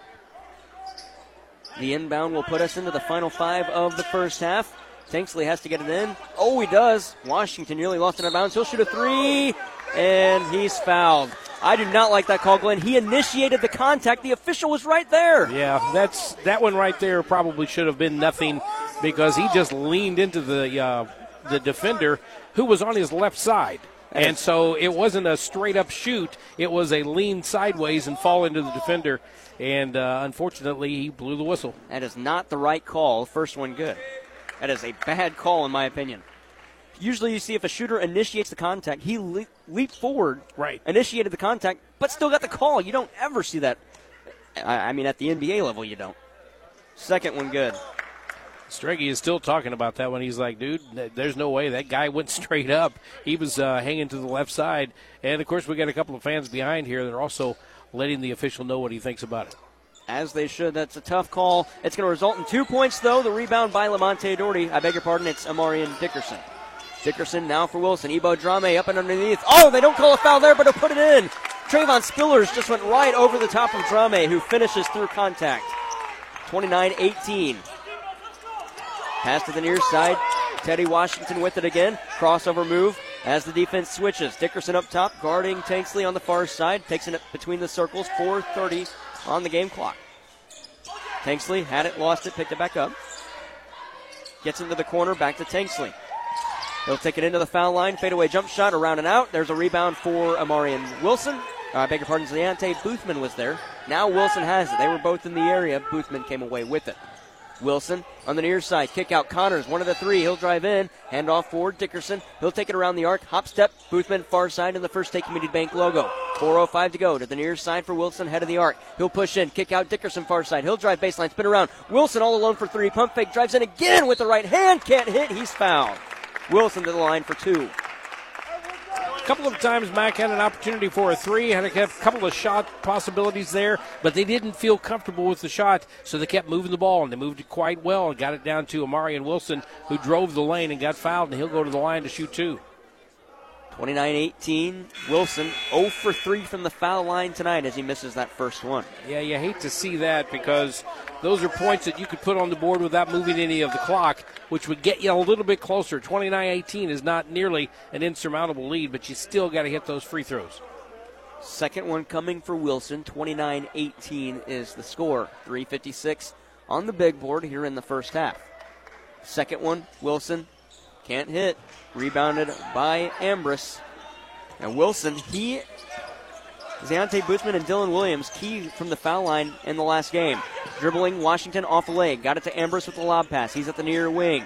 The inbound will put us into the final five of the first half. Tanksley has to get it in. Oh, he does. Washington nearly lost it out of bounds. He'll shoot a three, and he's fouled. I do not like that call, Glenn. He initiated the contact. The official was right there. Yeah, that's that one right there. Probably should have been nothing because he just leaned into the uh, the defender who was on his left side. And so it wasn't a straight up shoot. It was a lean sideways and fall into the defender. And uh, unfortunately, he blew the whistle. That is not the right call. First one good. That is a bad call, in my opinion. Usually, you see if a shooter initiates the contact, he le- leaped forward, right, initiated the contact, but still got the call. You don't ever see that. I, I mean, at the NBA level, you don't. Second one good. Strege is still talking about that when He's like, dude, there's no way that guy went straight up. He was uh, hanging to the left side. And of course, we got a couple of fans behind here that are also letting the official know what he thinks about it. As they should. That's a tough call. It's going to result in two points, though. The rebound by Lamonte Doherty. I beg your pardon, it's Amarian Dickerson. Dickerson now for Wilson. Ebo Drame up and underneath. Oh, they don't call a foul there, but he'll put it in. Trayvon Spillers just went right over the top of Drame, who finishes through contact. 29 18. Pass to the near side. Teddy Washington with it again. Crossover move as the defense switches. Dickerson up top, guarding Tanksley on the far side. Takes it between the circles. 4.30 on the game clock. Tanksley had it, lost it, picked it back up. Gets into the corner, back to Tanksley. He'll take it into the foul line. Fadeaway jump shot around and out. There's a rebound for Amarian Wilson. Uh, I beg your pardon, Deontay Boothman was there. Now Wilson has it. They were both in the area. Boothman came away with it. Wilson on the near side. Kick out Connors. One of the three. He'll drive in. Hand off forward. Dickerson. He'll take it around the arc. Hop step. Boothman far side in the First State Community Bank logo. 4.05 to go to the near side for Wilson. Head of the arc. He'll push in. Kick out Dickerson far side. He'll drive baseline. Spin around. Wilson all alone for three. Pump fake. Drives in again with the right hand. Can't hit. He's fouled. Wilson to the line for two. A couple of times Mack had an opportunity for a three, had a couple of shot possibilities there, but they didn't feel comfortable with the shot, so they kept moving the ball, and they moved it quite well and got it down to Amarian Wilson, who drove the lane and got fouled, and he'll go to the line to shoot two. 29 18. Wilson 0 for 3 from the foul line tonight as he misses that first one. Yeah, you hate to see that because those are points that you could put on the board without moving any of the clock, which would get you a little bit closer. 29 18 is not nearly an insurmountable lead, but you still got to hit those free throws. Second one coming for Wilson. 29 18 is the score. 356 on the big board here in the first half. Second one, Wilson can't hit. Rebounded by Ambrose. And Wilson, he, Deontay Boothman and Dylan Williams, key from the foul line in the last game. Dribbling Washington off the leg. Got it to Ambrose with the lob pass. He's at the near wing.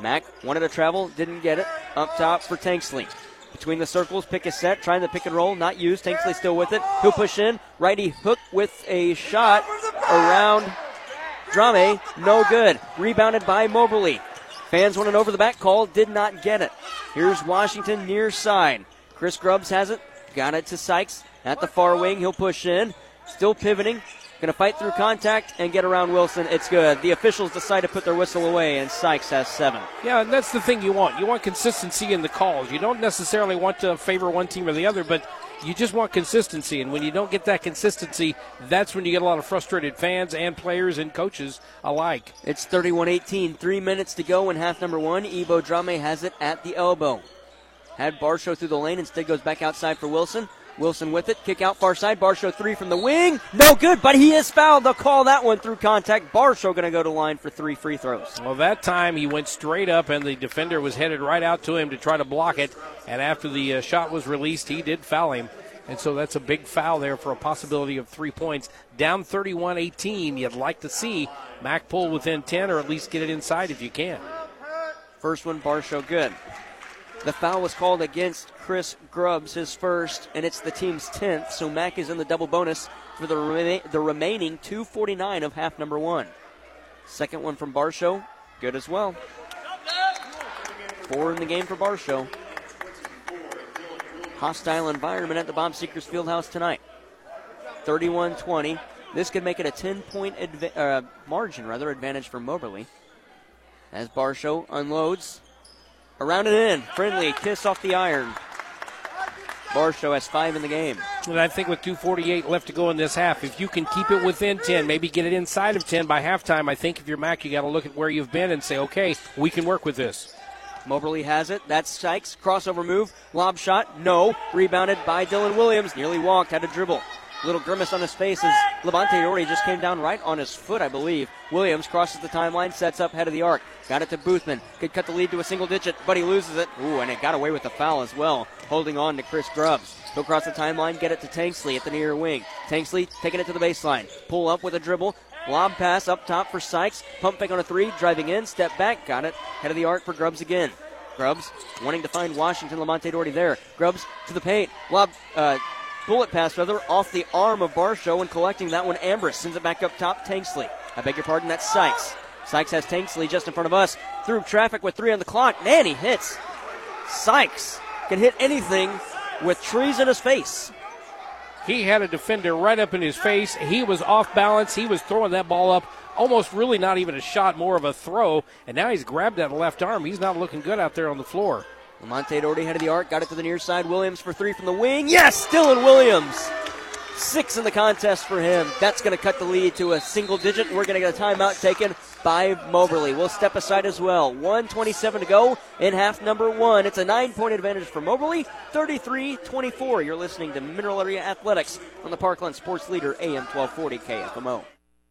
Mack wanted to travel, didn't get it. Up top for Tanksley. Between the circles, pick a set, trying to pick and roll, not used. Tanksley still with it. He'll push in. Righty hook with a shot around Drame. No good. Rebounded by Moberly. Fans wanted over the back call, did not get it. Here's Washington near side. Chris Grubbs has it. Got it to Sykes at the far wing. He'll push in. Still pivoting. Going to fight through contact and get around Wilson. It's good. The officials decide to put their whistle away, and Sykes has seven. Yeah, and that's the thing you want. You want consistency in the calls. You don't necessarily want to favor one team or the other, but you just want consistency. And when you don't get that consistency, that's when you get a lot of frustrated fans and players and coaches alike. It's 31 18. Three minutes to go in half number one. Ebo Drame has it at the elbow. Had Barshow through the lane, instead goes back outside for Wilson. Wilson with it. Kick out far side. Barshow three from the wing. No good, but he is fouled. They'll call that one through contact. Barshow going to go to line for three free throws. Well, that time he went straight up, and the defender was headed right out to him to try to block it. And after the uh, shot was released, he did foul him. And so that's a big foul there for a possibility of three points. Down 31 18. You'd like to see Mac pull within 10 or at least get it inside if you can. First one, Barshow good. The foul was called against Chris Grubbs, his first, and it's the team's 10th, so Mack is in the double bonus for the, the remaining 249 of half number one. Second one from Barshow, good as well. Four in the game for Barshow. Hostile environment at the Bob Seekers Fieldhouse tonight. 31 20. This could make it a 10 point adva- uh, margin, rather, advantage for Moberly. As Barshow unloads, Around and in. Friendly kiss off the iron. Barshow has five in the game. And I think with 2.48 left to go in this half, if you can keep it within 10, maybe get it inside of 10 by halftime, I think if you're Mac, you got to look at where you've been and say, okay, we can work with this. Moberly has it. That's Sykes. Crossover move. Lob shot. No. Rebounded by Dylan Williams. Nearly walked. Had a dribble. Little grimace on his face as Levante Dory just came down right on his foot, I believe. Williams crosses the timeline, sets up head of the arc. Got it to Boothman. Could cut the lead to a single digit, but he loses it. Ooh, and it got away with the foul as well. Holding on to Chris Grubbs. He'll cross the timeline, get it to Tanksley at the near wing. Tanksley taking it to the baseline. Pull up with a dribble. Lob pass up top for Sykes. Pump fake on a three. Driving in. Step back. Got it. Head of the arc for Grubbs again. Grubbs wanting to find Washington. Lamonte Doherty there. Grubbs to the paint. Lob. Uh, bullet pass rather off the arm of Barshow and collecting that one. Ambrose sends it back up top. Tanksley. I beg your pardon. That's Sykes. Sykes has Tanksley just in front of us. Through traffic with three on the clock. He hits. Sykes can hit anything with trees in his face. He had a defender right up in his face. He was off balance. He was throwing that ball up, almost really not even a shot, more of a throw. And now he's grabbed that left arm. He's not looking good out there on the floor. Lamonte Doherty head of the arc, got it to the near side. Williams for three from the wing. Yes, Dylan Williams. Six in the contest for him. That's going to cut the lead to a single digit. We're going to get a timeout taken by Moberly. We'll step aside as well. 127 to go in half number one. It's a nine point advantage for Moberly, 33 24. You're listening to Mineral Area Athletics on the Parkland Sports Leader, AM 1240 KFMO.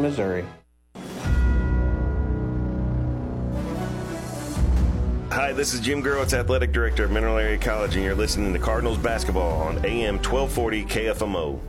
Missouri. Hi, this is Jim Gerwitz, Athletic Director of Mineral Area College, and you're listening to Cardinals basketball on AM 1240 KFMO.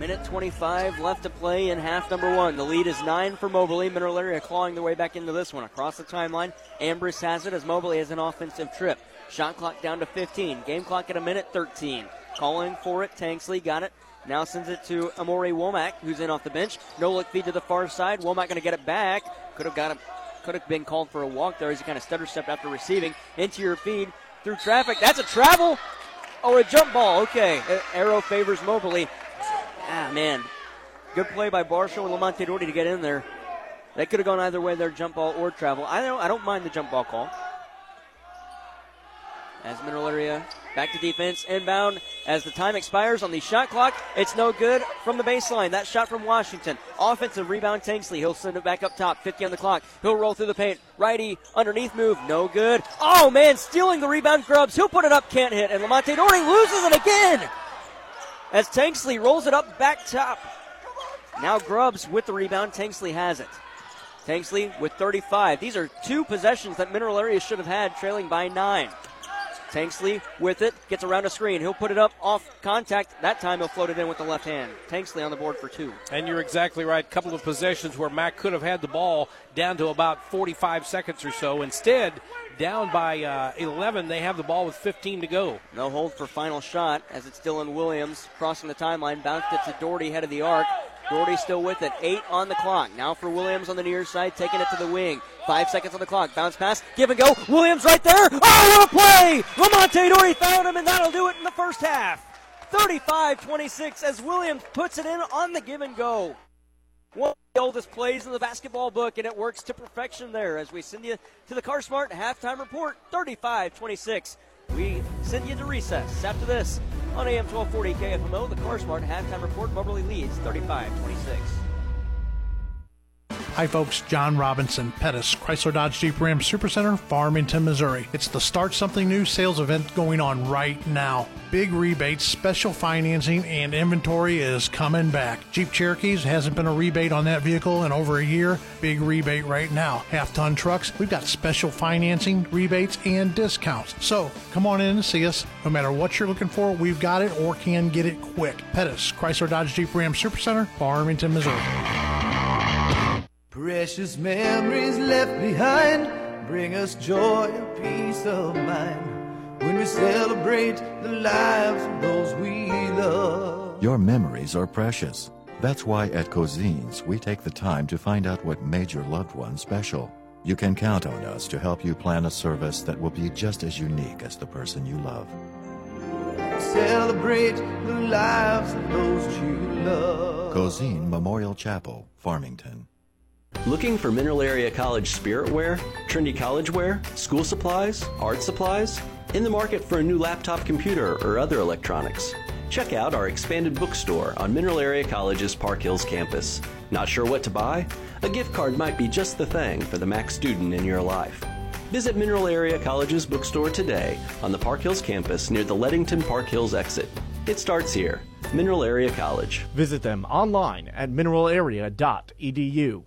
Minute 25 left to play in half number one. The lead is nine for Moberly. Mineral Area clawing their way back into this one. Across the timeline, Ambrose has it as Moberly has an offensive trip. Shot clock down to 15. Game clock at a minute 13. Calling for it. Tanksley got it. Now sends it to Amore Womack, who's in off the bench. No look feed to the far side. Womack going to get it back. Could have got it. Could have been called for a walk there as he kind of stutter stepped after receiving. Into your feed through traffic. That's a travel. Oh, a jump ball. Okay. Arrow favors Moberly. Ah, man. Good play by Barshow and Lamonte Doherty to get in there. They could have gone either way, there, jump ball or travel. I don't, I don't mind the jump ball call. As Mineral Area back to defense, inbound. As the time expires on the shot clock, it's no good from the baseline. That shot from Washington. Offensive rebound, Tanksley. He'll send it back up top. 50 on the clock. He'll roll through the paint. Righty underneath move, no good. Oh man, stealing the rebound, Grubbs. He'll put it up, can't hit, and Lamonte Doherty loses it again. As Tanksley rolls it up back top. Now Grubbs with the rebound. Tanksley has it. Tanksley with 35. These are two possessions that Mineral Area should have had, trailing by nine. Tanksley with it, gets around a screen. He'll put it up off contact. That time he'll float it in with the left hand. Tanksley on the board for two. And you're exactly right. A couple of possessions where Mac could have had the ball down to about 45 seconds or so. Instead, down by uh, 11, they have the ball with 15 to go. No hold for final shot as it's Dylan Williams crossing the timeline. Bounced it to Doherty, head of the arc. Doherty still with it. Eight on the clock. Now for Williams on the near side, taking it to the wing. Five seconds on the clock. Bounce pass. Give and go. Williams right there. Oh, what a play! Lamonte Doherty found him, and that'll do it in the first half. 35 26 as Williams puts it in on the give and go. One of the oldest plays in the basketball book, and it works to perfection there as we send you to the CarSmart halftime report 35 26. We send you to recess after this on AM 1240 KFMO. The CarSmart halftime report. Moberly leads 35 26. Hi, folks. John Robinson, Pettis, Chrysler Dodge Jeep Ram Supercenter, Farmington, Missouri. It's the Start Something New sales event going on right now. Big rebates, special financing, and inventory is coming back. Jeep Cherokees hasn't been a rebate on that vehicle in over a year. Big rebate right now. Half ton trucks, we've got special financing, rebates, and discounts. So come on in and see us. No matter what you're looking for, we've got it or can get it quick. Pettis, Chrysler Dodge Jeep Ram Supercenter, Farmington, Missouri. Precious memories left behind bring us joy and peace of mind when we celebrate the lives of those we love. Your memories are precious. That's why at Cozean's we take the time to find out what made your loved one special. You can count on us to help you plan a service that will be just as unique as the person you love. Celebrate the lives of those you love. Cozean Memorial Chapel, Farmington. Looking for Mineral Area College spirit wear, trendy college wear, school supplies, art supplies? In the market for a new laptop computer or other electronics? Check out our expanded bookstore on Mineral Area College's Park Hills campus. Not sure what to buy? A gift card might be just the thing for the Mac student in your life. Visit Mineral Area College's bookstore today on the Park Hills campus near the Leadington Park Hills exit. It starts here. Mineral Area College. Visit them online at mineralarea.edu.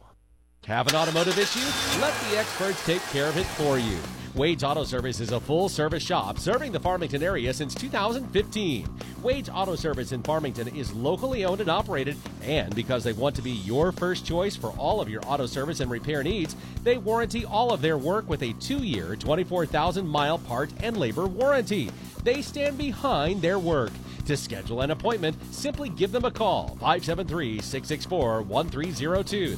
Have an automotive issue? Let the experts take care of it for you. Wade's Auto Service is a full service shop serving the Farmington area since 2015. Wade's Auto Service in Farmington is locally owned and operated, and because they want to be your first choice for all of your auto service and repair needs, they warranty all of their work with a two year, 24,000 mile part and labor warranty. They stand behind their work. To schedule an appointment, simply give them a call 573 664 1302.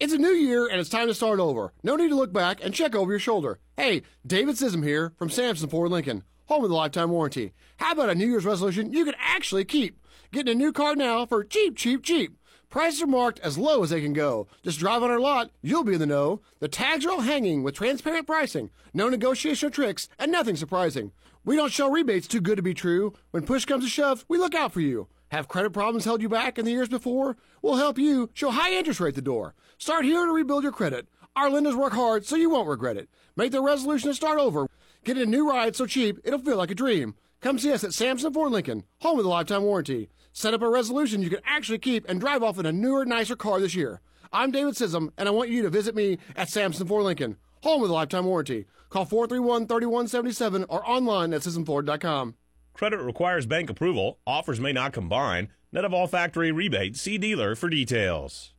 It's a new year and it's time to start over. No need to look back and check over your shoulder. Hey, David Sism here from Samson Ford Lincoln, home of the lifetime warranty. How about a New Year's resolution you can actually keep? Getting a new car now for cheap, cheap, cheap. Prices are marked as low as they can go. Just drive on our lot, you'll be in the know. The tags are all hanging with transparent pricing, no negotiation tricks, and nothing surprising. We don't show rebates too good to be true. When push comes to shove, we look out for you. Have credit problems held you back in the years before? We'll help you show high interest rate the door. Start here to rebuild your credit. Our lenders work hard so you won't regret it. Make the resolution to start over. Get a new ride so cheap it'll feel like a dream. Come see us at Samson Ford Lincoln, home with a lifetime warranty. Set up a resolution you can actually keep and drive off in a newer, nicer car this year. I'm David Sism, and I want you to visit me at Samson Ford Lincoln, home with a lifetime warranty. Call 431 3177 or online at SismFord.com. Credit requires bank approval. Offers may not combine. Net of all factory rebates. See dealer for details.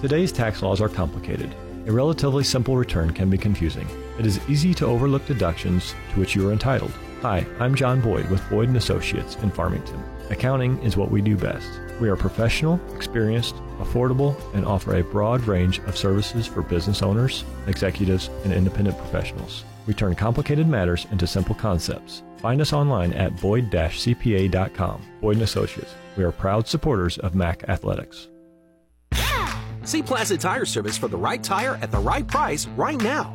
Today's tax laws are complicated. A relatively simple return can be confusing. It is easy to overlook deductions to which you are entitled. Hi, I'm John Boyd with Boyd & Associates in Farmington. Accounting is what we do best. We are professional, experienced, affordable, and offer a broad range of services for business owners, executives, and independent professionals. We turn complicated matters into simple concepts. Find us online at boyd-cpa.com. Boyd & Associates. We are proud supporters of MAC Athletics. See Plaza Tire Service for the right tire at the right price right now.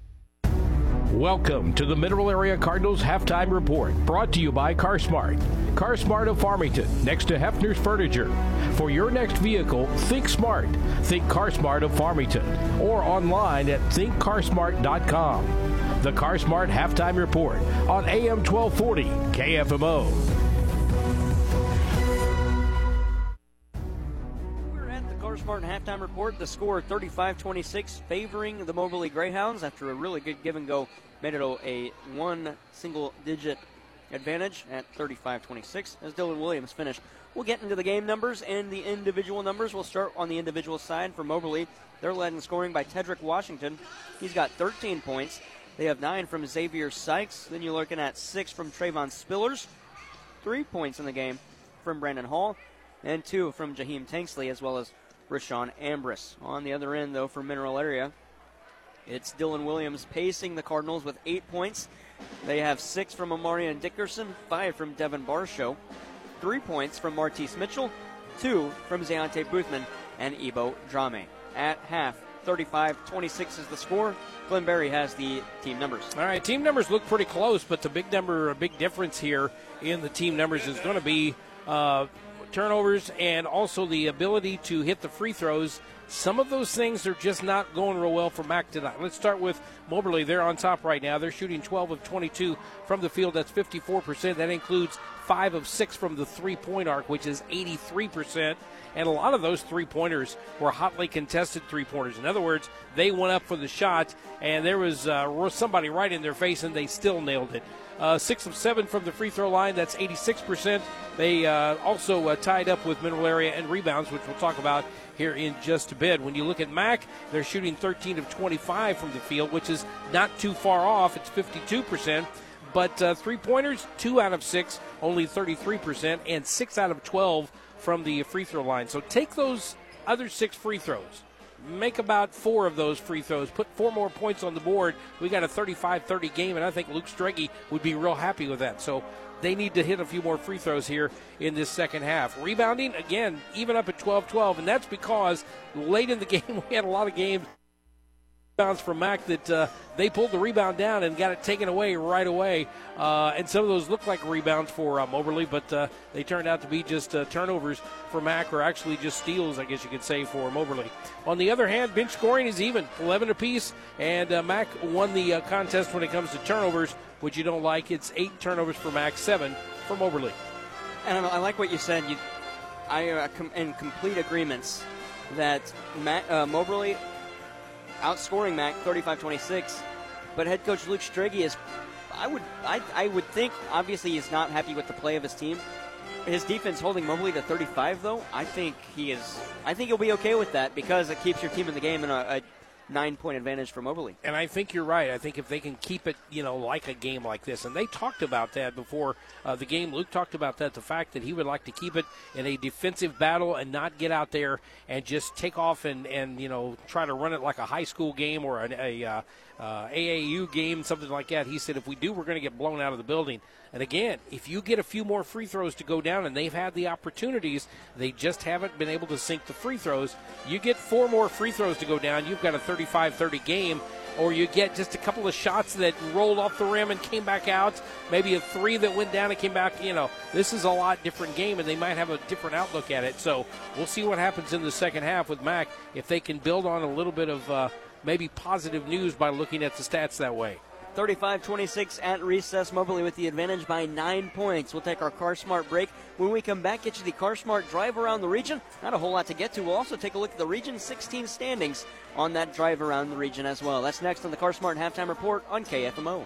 Welcome to the Mineral Area Cardinals halftime report, brought to you by CarSmart. CarSmart of Farmington, next to Hefner's Furniture. For your next vehicle, think smart. Think CarSmart of Farmington, or online at thinkcarsmart.com. The CarSmart halftime report on AM 1240 KFMO. Smart halftime report. The score 35 26 favoring the Moberly Greyhounds after a really good give and go. Made it a one single digit advantage at 35 26 as Dylan Williams finished. We'll get into the game numbers and the individual numbers. We'll start on the individual side for Moberly. They're led in scoring by Tedrick Washington. He's got 13 points. They have nine from Xavier Sykes. Then you're looking at six from Trayvon Spillers, three points in the game from Brandon Hall, and two from Jaheim Tanksley, as well as Rashawn Ambrose. On the other end, though, for Mineral Area, it's Dylan Williams pacing the Cardinals with eight points. They have six from Amarian Dickerson, five from Devin Barshow, three points from Martise Mitchell, two from Zayante Boothman and Ebo Drame. At half, 35 26 is the score. Glenn Berry has the team numbers. All right, team numbers look pretty close, but the big number, a big difference here in the team numbers is going to be uh, turnovers and also the ability to hit the free throws. Some of those things are just not going real well for Mac tonight. Let's start with Moberly. They're on top right now. They're shooting 12 of 22 from the field. That's 54%. That includes five of six from the three point arc, which is 83%. And a lot of those three pointers were hotly contested three pointers. In other words, they went up for the shot, and there was uh, somebody right in their face, and they still nailed it. Uh, six of seven from the free throw line. That's 86%. They uh, also uh, tied up with mineral area and rebounds, which we'll talk about here in just a bit. When you look at Mac, they're shooting 13 of 25 from the field, which is not too far off. It's 52%. But uh, three pointers, two out of six, only 33%, and six out of 12 from the free throw line. So take those other six free throws make about four of those free throws, put four more points on the board. We got a 35 30 game, and I think Luke Strege would be real happy with that. So they need to hit a few more free throws here in this second half. Rebounding, again, even up at 12 12, and that's because late in the game we had a lot of games rebounds from Mac that uh, they pulled the rebound down and got it taken away right away. Uh, and some of those looked like rebounds for uh, Moberly, but uh, they turned out to be just uh, turnovers for Mac, or actually just steals, I guess you could say, for Moberly. On the other hand, bench scoring is even, 11 apiece, and uh, Mac won the contest when it comes to turnovers, which you don't like. It's eight turnovers for Mac, seven for Moberly. And I like what you said. You, I am in complete agreements that Mac, Moberly outscoring Mac 35-26. But head coach Luke Strege is, I would, I, I would think, obviously he's not happy with the play of his team. His defense holding Moberly to 35, though, I think he is. I think he'll be okay with that because it keeps your team in the game. And a, a nine point advantage from Moberly. And I think you're right. I think if they can keep it, you know, like a game like this, and they talked about that before uh, the game. Luke talked about that, the fact that he would like to keep it in a defensive battle and not get out there and just take off and, and you know, try to run it like a high school game or an, a uh, uh, AAU game, something like that. He said, if we do, we're going to get blown out of the building. And again, if you get a few more free throws to go down, and they've had the opportunities, they just haven't been able to sink the free throws. You get four more free throws to go down, you've got a 35 30 game. Or you get just a couple of shots that rolled off the rim and came back out. Maybe a three that went down and came back. You know, this is a lot different game, and they might have a different outlook at it. So we'll see what happens in the second half with Mac if they can build on a little bit of uh, maybe positive news by looking at the stats that way. 35 26 at recess. Moberly with the advantage by nine points. We'll take our Car Smart break. When we come back, get you the Car Smart drive around the region. Not a whole lot to get to. We'll also take a look at the Region 16 standings on that drive around the region as well. That's next on the Car Smart halftime report on KFMO.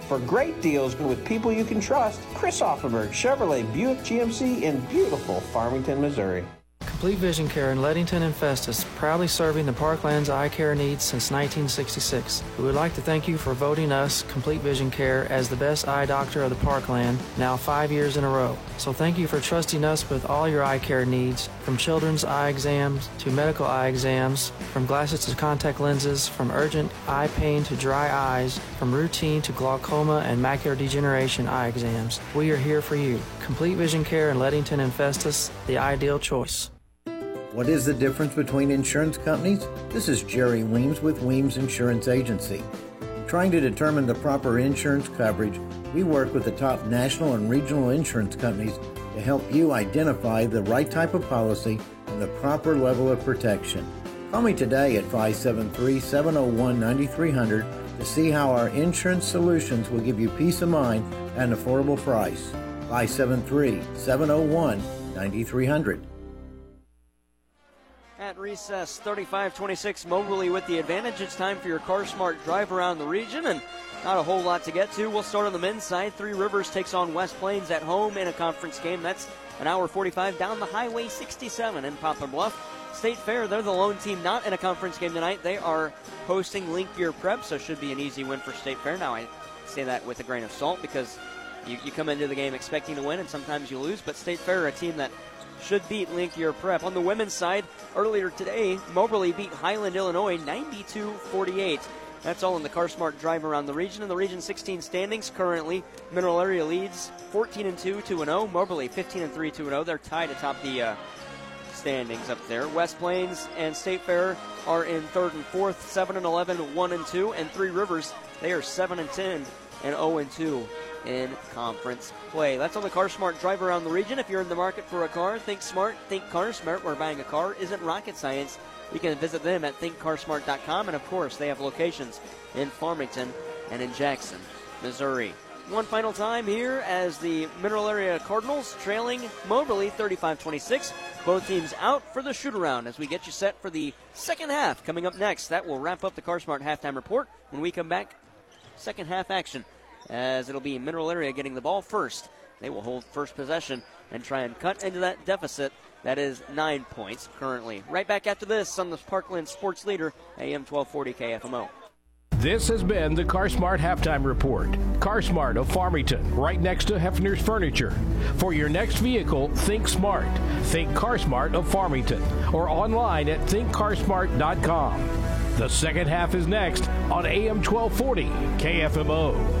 For great deals with people you can trust, Chris Auffenberg Chevrolet Buick GMC in beautiful Farmington, Missouri. Complete Vision Care in Leadington and Festus, proudly serving the Parkland's eye care needs since 1966. We would like to thank you for voting us, Complete Vision Care, as the best eye doctor of the Parkland, now five years in a row. So thank you for trusting us with all your eye care needs, from children's eye exams to medical eye exams, from glasses to contact lenses, from urgent eye pain to dry eyes, from routine to glaucoma and macular degeneration eye exams. We are here for you. Complete Vision Care in Leadington and Festus, the ideal choice. What is the difference between insurance companies? This is Jerry Weems with Weems Insurance Agency. In trying to determine the proper insurance coverage, we work with the top national and regional insurance companies to help you identify the right type of policy and the proper level of protection. Call me today at 573 701 9300 to see how our insurance solutions will give you peace of mind at an affordable price. 573 701 9300. At recess, 35 26, Moberly with the advantage. It's time for your Car Smart drive around the region, and not a whole lot to get to. We'll start on the men's side. Three Rivers takes on West Plains at home in a conference game. That's an hour 45 down the Highway 67 in Poplar Bluff. State Fair, they're the lone team not in a conference game tonight. They are hosting Link Year Prep, so should be an easy win for State Fair. Now, I say that with a grain of salt because you, you come into the game expecting to win, and sometimes you lose, but State Fair are a team that should beat Link Year Prep. On the women's side, earlier today, Moberly beat Highland, Illinois 92 48. That's all in the Car Smart drive around the region. In the Region 16 standings, currently, Mineral Area leads 14 and 2, 2 and 0. Moberly 15 and 3, 2 and 0. They're tied atop the uh, standings up there. West Plains and State Fair are in third and fourth, 7 and 11, 1 and 2. And Three Rivers, they are 7 and 10 and 0 and 2 in conference play. That's on the Car Smart drive around the region. If you're in the market for a car, think smart, think Car Smart, where buying a car isn't rocket science. You can visit them at thinkcarsmart.com, and of course, they have locations in Farmington and in Jackson, Missouri. One final time here as the Mineral Area Cardinals trailing Moberly 35 26. Both teams out for the shoot around as we get you set for the second half coming up next. That will wrap up the Car Smart halftime report. When we come back, second half action as it'll be Mineral Area getting the ball first. They will hold first possession and try and cut into that deficit. That is nine points currently. Right back after this on the Parkland Sports Leader, AM 1240 KFMO. This has been the CarSmart Halftime Report. CarSmart of Farmington, right next to Hefner's Furniture. For your next vehicle, think smart. Think CarSmart of Farmington or online at thinkcarsmart.com. The second half is next on AM 1240 KFMO.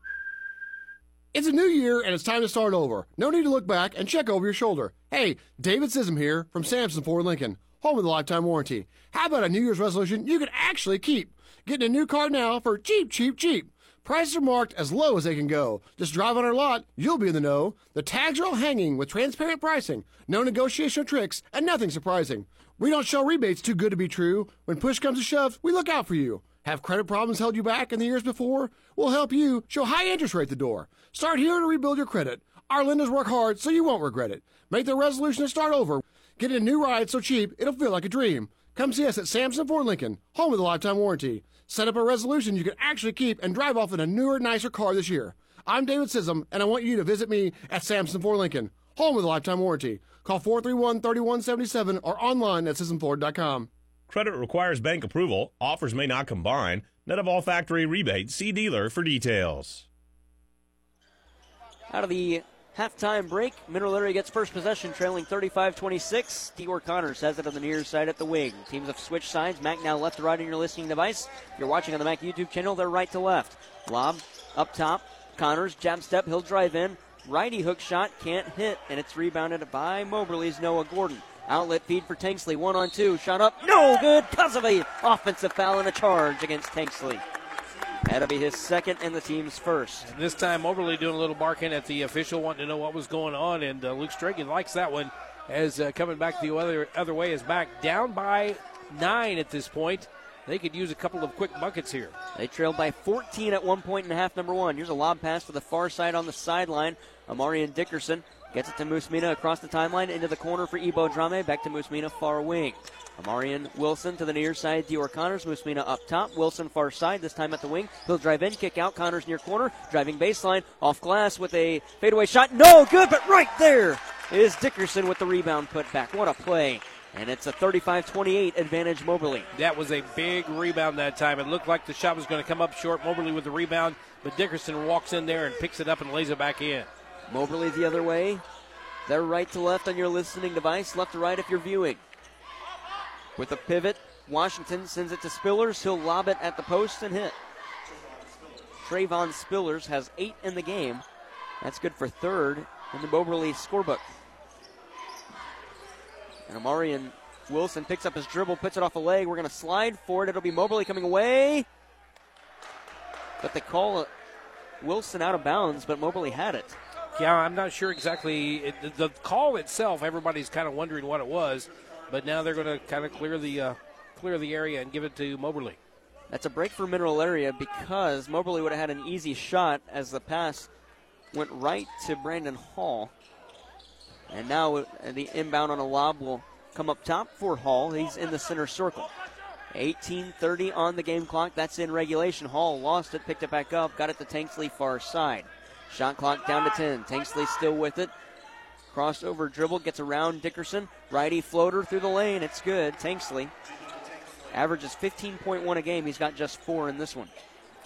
It's a new year and it's time to start over. No need to look back and check over your shoulder. Hey, David Sism here from Samson Ford Lincoln, home of the lifetime warranty. How about a New Year's resolution you can actually keep? Getting a new car now for cheap, cheap, cheap. Prices are marked as low as they can go. Just drive on our lot, you'll be in the know. The tags are all hanging with transparent pricing, no negotiation tricks, and nothing surprising. We don't show rebates too good to be true. When push comes to shove, we look out for you. Have credit problems held you back in the years before? We'll help you show high interest rate at the door. Start here to rebuild your credit. Our lenders work hard so you won't regret it. Make the resolution to start over. Get a new ride so cheap it'll feel like a dream. Come see us at Samson Ford Lincoln, home of the lifetime warranty. Set up a resolution you can actually keep and drive off in a newer, nicer car this year. I'm David Sism, and I want you to visit me at Samson Ford Lincoln, home of the lifetime warranty. Call 431 3177 or online at SismFord.com. Credit requires bank approval. Offers may not combine. Net of all factory rebates. See dealer for details. Out of the halftime break, Mineral Area gets first possession, trailing 35-26. Dior Connors has it on the near side at the wing. Teams have switched sides. Mac now left to right on your listening device. If you're watching on the Mac YouTube channel, they're right to left. Lob up top. Connors jab step. He'll drive in. Righty hook shot can't hit, and it's rebounded by Moberly's Noah Gordon. Outlet feed for Tanksley. One on two. Shot up. No good because of a offensive foul and a charge against Tanksley. That'll be his second and the team's first. This time, Moberly doing a little barking at the official, wanting to know what was going on, and uh, Luke Strege likes that one. As uh, coming back the other other way is back down by nine at this point. They could use a couple of quick buckets here. They trailed by 14 at one point in half number one. Here's a lob pass to the far side on the sideline. Amarian Dickerson gets it to Musmina across the timeline into the corner for Ebo Drame. Back to Musmina far wing. Amarian Wilson to the near side. Dior Connors. Musmina up top. Wilson far side. This time at the wing. He'll drive in, kick out. Connors near corner. Driving baseline. Off glass with a fadeaway shot. No good, but right there is Dickerson with the rebound put back. What a play. And it's a 35 28 advantage Moberly. That was a big rebound that time. It looked like the shot was going to come up short. Moberly with the rebound, but Dickerson walks in there and picks it up and lays it back in. Moberly the other way. They're right to left on your listening device, left to right if you're viewing. With a pivot, Washington sends it to Spillers. He'll lob it at the post and hit. Trayvon Spillers has eight in the game. That's good for third in the Moberly scorebook. And Amarian Wilson picks up his dribble, puts it off a leg. We're going to slide for it. It'll be Moberly coming away. But they call Wilson out of bounds, but Moberly had it. Yeah, I'm not sure exactly. It, the, call itself, everybody's kind of wondering what it was, but now they're going to kind of clear the uh, clear the area and give it to Moberly. That's a break for Mineral Area because Moberly would have had an easy shot as the pass went right to Brandon Hall. And now uh, the inbound on a lob will come up top for Hall. He's in the center circle. 18:30 on the game clock. That's in regulation. Hall lost it, picked it back up, got it to Tanksley far side. Shot clock down to 10. Tanksley still with it. Crossover dribble gets around Dickerson. Righty floater through the lane. It's good. Tanksley averages 15.1 a game. He's got just four in this one.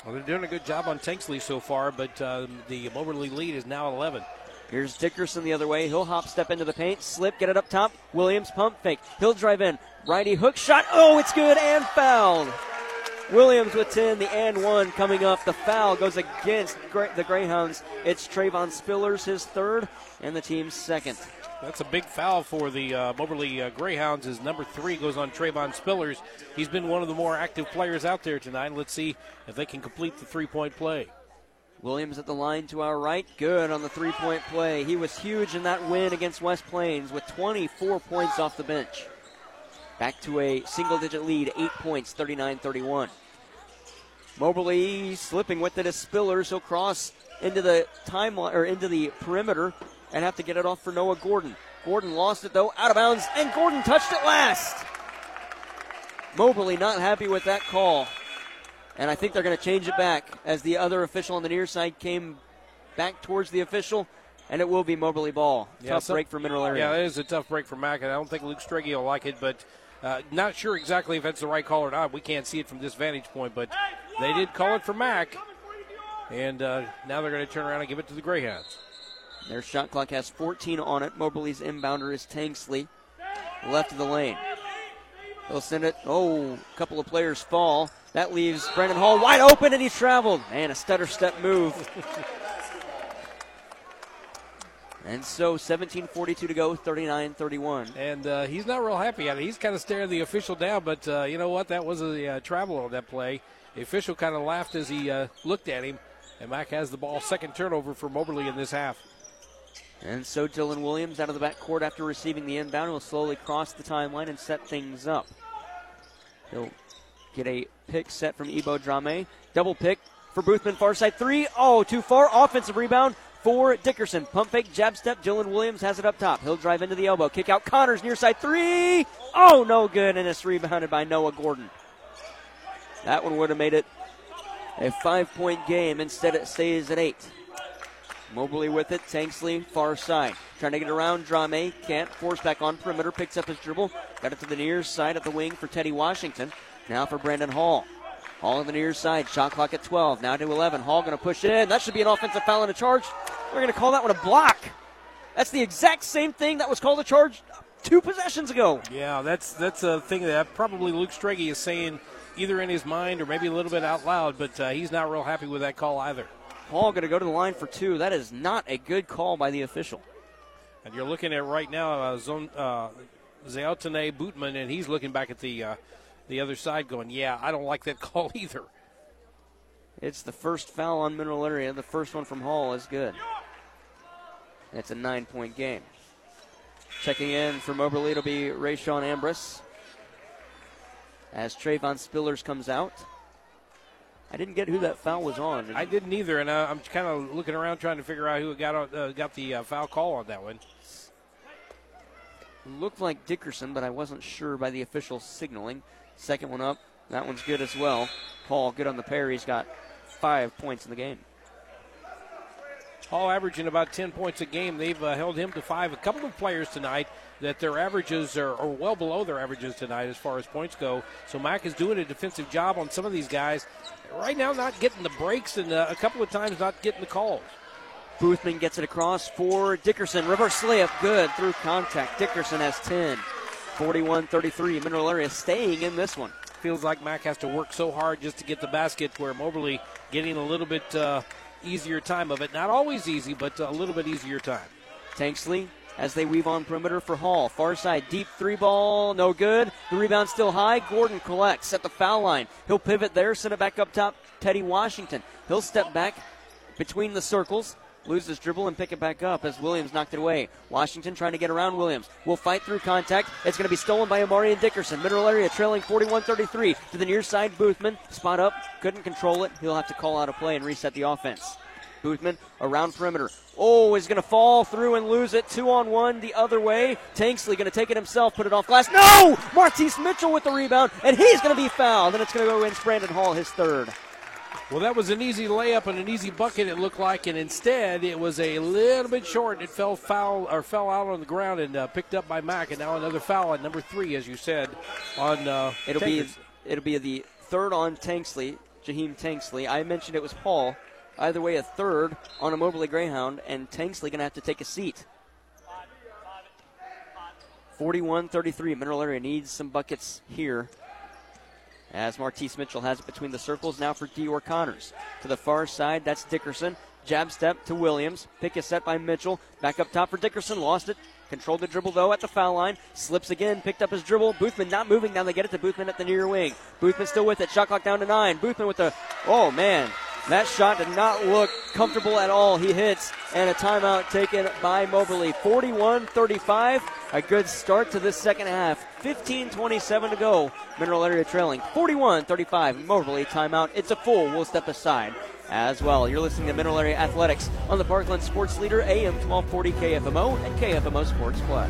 Well, they're doing a good job on Tanksley so far, but uh, the Moberly lead is now 11. Here's Dickerson the other way. He'll hop step into the paint, slip, get it up top. Williams pump fake. He'll drive in. Righty hook shot. Oh, it's good and fouled. Williams with 10, the and one coming up. The foul goes against the Greyhounds. It's Trayvon Spillers, his third, and the team's second. That's a big foul for the uh, Moberly uh, Greyhounds. As number three goes on Trayvon Spillers. He's been one of the more active players out there tonight. Let's see if they can complete the three point play. Williams at the line to our right. Good on the three point play. He was huge in that win against West Plains with 24 points off the bench. Back to a single digit lead, eight points, 39 31. Moberly slipping with it as Spillers. He'll cross into the timeline or into the perimeter and have to get it off for Noah Gordon. Gordon lost it though, out of bounds, and Gordon touched it last. Moberly not happy with that call. And I think they're going to change it back as the other official on the near side came back towards the official, and it will be Moberly ball. Yeah, tough some- break for Mineral Area. Yeah, that is a tough break for Mack, and I don't think Luke Strege will like it, but uh, not sure exactly if that's the right call or not. We can't see it from this vantage point, but they did call it for Mack, and uh, now they're going to turn around and give it to the Greyhounds. Their shot clock has 14 on it. Moberly's inbounder is Tanksley, left of the lane. They'll send it. Oh, a couple of players fall. That leaves Brandon Hall wide open, and he's traveled. Man, a stutter step move. and so 17:42 to go, 39-31. And uh, he's not real happy at it. He's kind of staring the official down, but uh, you know what? That was a uh, travel on that play. The official kind of laughed as he uh, looked at him, and Mack has the ball. Second turnover for Moberly in this half. And so Dylan Williams out of the back court after receiving the inbound will slowly cross the timeline and set things up. He'll get a pick set from Ebo Drame. Double pick for Boothman, far side three. Oh, too far. Offensive rebound for Dickerson. Pump fake, jab step. Dylan Williams has it up top. He'll drive into the elbow. Kick out Connors near side three. Oh, no good. And it's rebounded by Noah Gordon. That one would have made it a five point game. Instead, it stays at eight. Moberly with it. Tanksley, far side. Trying to get around Drame. Can't. Force back on perimeter. Picks up his dribble. Got it to the near side at the wing for Teddy Washington. Now for Brandon Hall. Hall on the near side. Shot clock at 12. Now to 11. Hall going to push it in. That should be an offensive foul and a charge. We're going to call that one a block. That's the exact same thing that was called a charge two possessions ago. Yeah, that's that's a thing that probably Luke Strege is saying either in his mind or maybe a little bit out loud, but uh, he's not real happy with that call either. Hall going to go to the line for two. That is not a good call by the official. And you're looking at right now uh, uh, Boothman, and he's looking back at the uh, the other side, going, "Yeah, I don't like that call either." It's the first foul on Mineral Area. The first one from Hall is good. It's a nine point game. Checking in for Moberly, it'll be Rayshawn Ambrose. As Trayvon Spillers comes out. I didn't get who that foul was on. I didn't either, and uh, I'm kind of looking around trying to figure out who got on, uh, got the uh, foul call on that one. Looked like Dickerson, but I wasn't sure by the official signaling. Second one up. That one's good as well. Hall, good on the pair. He's got five points in the game. Hall averaging about 10 points a game. They've uh, held him to five. A couple of players tonight that their averages are, are, well below their averages tonight as far as points go. So Mack is doing a defensive job on some of these guys. Right now, not getting the breaks and uh, a couple of times not getting the calls. Boothman gets it across for Dickerson. Reverse layup, good through contact. Dickerson has 10. 41 33. Mineral Area staying in this one. Feels like Mack has to work so hard just to get the basket, where Moberly getting a little bit uh, easier time of it. Not always easy, but a little bit easier time. Tanksley as they weave on perimeter for Hall. Far side, deep three ball, no good. The rebound still high. Gordon collects at the foul line. He'll pivot there, send it back up top. Teddy Washington. He'll step back between the circles. Lose his dribble and pick it back up as Williams knocked it away. Washington trying to get around Williams. Will fight through contact. It's going to be stolen by Amarian Dickerson. Mineral area trailing 41 33 to the near side. Boothman. Spot up. Couldn't control it. He'll have to call out a play and reset the offense. Boothman around perimeter. Oh, is going to fall through and lose it. Two on one the other way. Tanksley going to take it himself, put it off glass. No! Martise Mitchell with the rebound, and he's going to be fouled. And it's going to go against Brandon Hall, his third. Well, that was an easy layup and an easy bucket. It looked like, and instead it was a little bit short. It fell foul or fell out on the ground and uh, picked up by Mack, and now another foul at number three, as you said. On uh, it'll Tankers. be it'll be the third on Tanksley, Jaheim Tanksley. I mentioned it was Hall. Either way, a third on a Moberly Greyhound, and Tanksley going to have to take a seat. 41 33. Mineral Area needs some buckets here. As Martise Mitchell has it between the circles now for Dior Connors. To the far side, that's Dickerson. Jab step to Williams. Pick is set by Mitchell. Back up top for Dickerson. Lost it. Controlled the dribble though at the foul line. Slips again. Picked up his dribble. Boothman not moving. Now they get it to Boothman at the near wing. Boothman still with it. Shot clock down to nine. Boothman with the. Oh man. That shot did not look comfortable at all. He hits, and a timeout taken by Moberly. 41 35. A good start to this second half. 15 27 to go. Mineral Area trailing 41 35. Moberly timeout. It's a full. We'll step aside as well. You're listening to Mineral Area Athletics on the Parkland Sports Leader, AM 1240 KFMO and KFMO Sports Plus.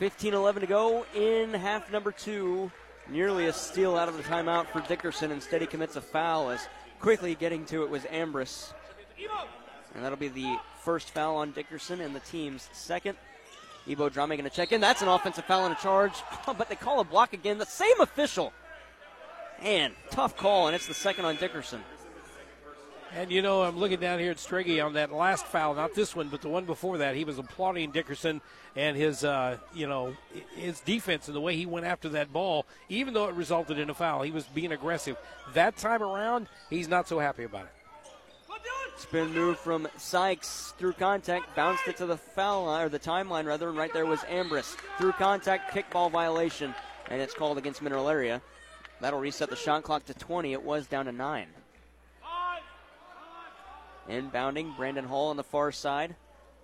15 11 to go in half number two. Nearly a steal out of the timeout for Dickerson. Instead, he commits a foul as quickly getting to it was Ambrose. And that'll be the first foul on Dickerson and the team's second. Ebo Drame going to check in. That's an offensive foul and a charge, but they call a block again. The same official. And tough call, and it's the second on Dickerson. And you know, I'm looking down here at Striggy on that last foul, not this one, but the one before that. He was applauding Dickerson and his, uh, you know, his defense and the way he went after that ball, even though it resulted in a foul. He was being aggressive. That time around, he's not so happy about it. Spin move from Sykes through contact, bounced it to the foul line, or the timeline rather, and right there was Ambrose. Through contact, kickball violation, and it's called against Mineral Area. That'll reset the shot clock to 20. It was down to 9. Inbounding, Brandon Hall on the far side.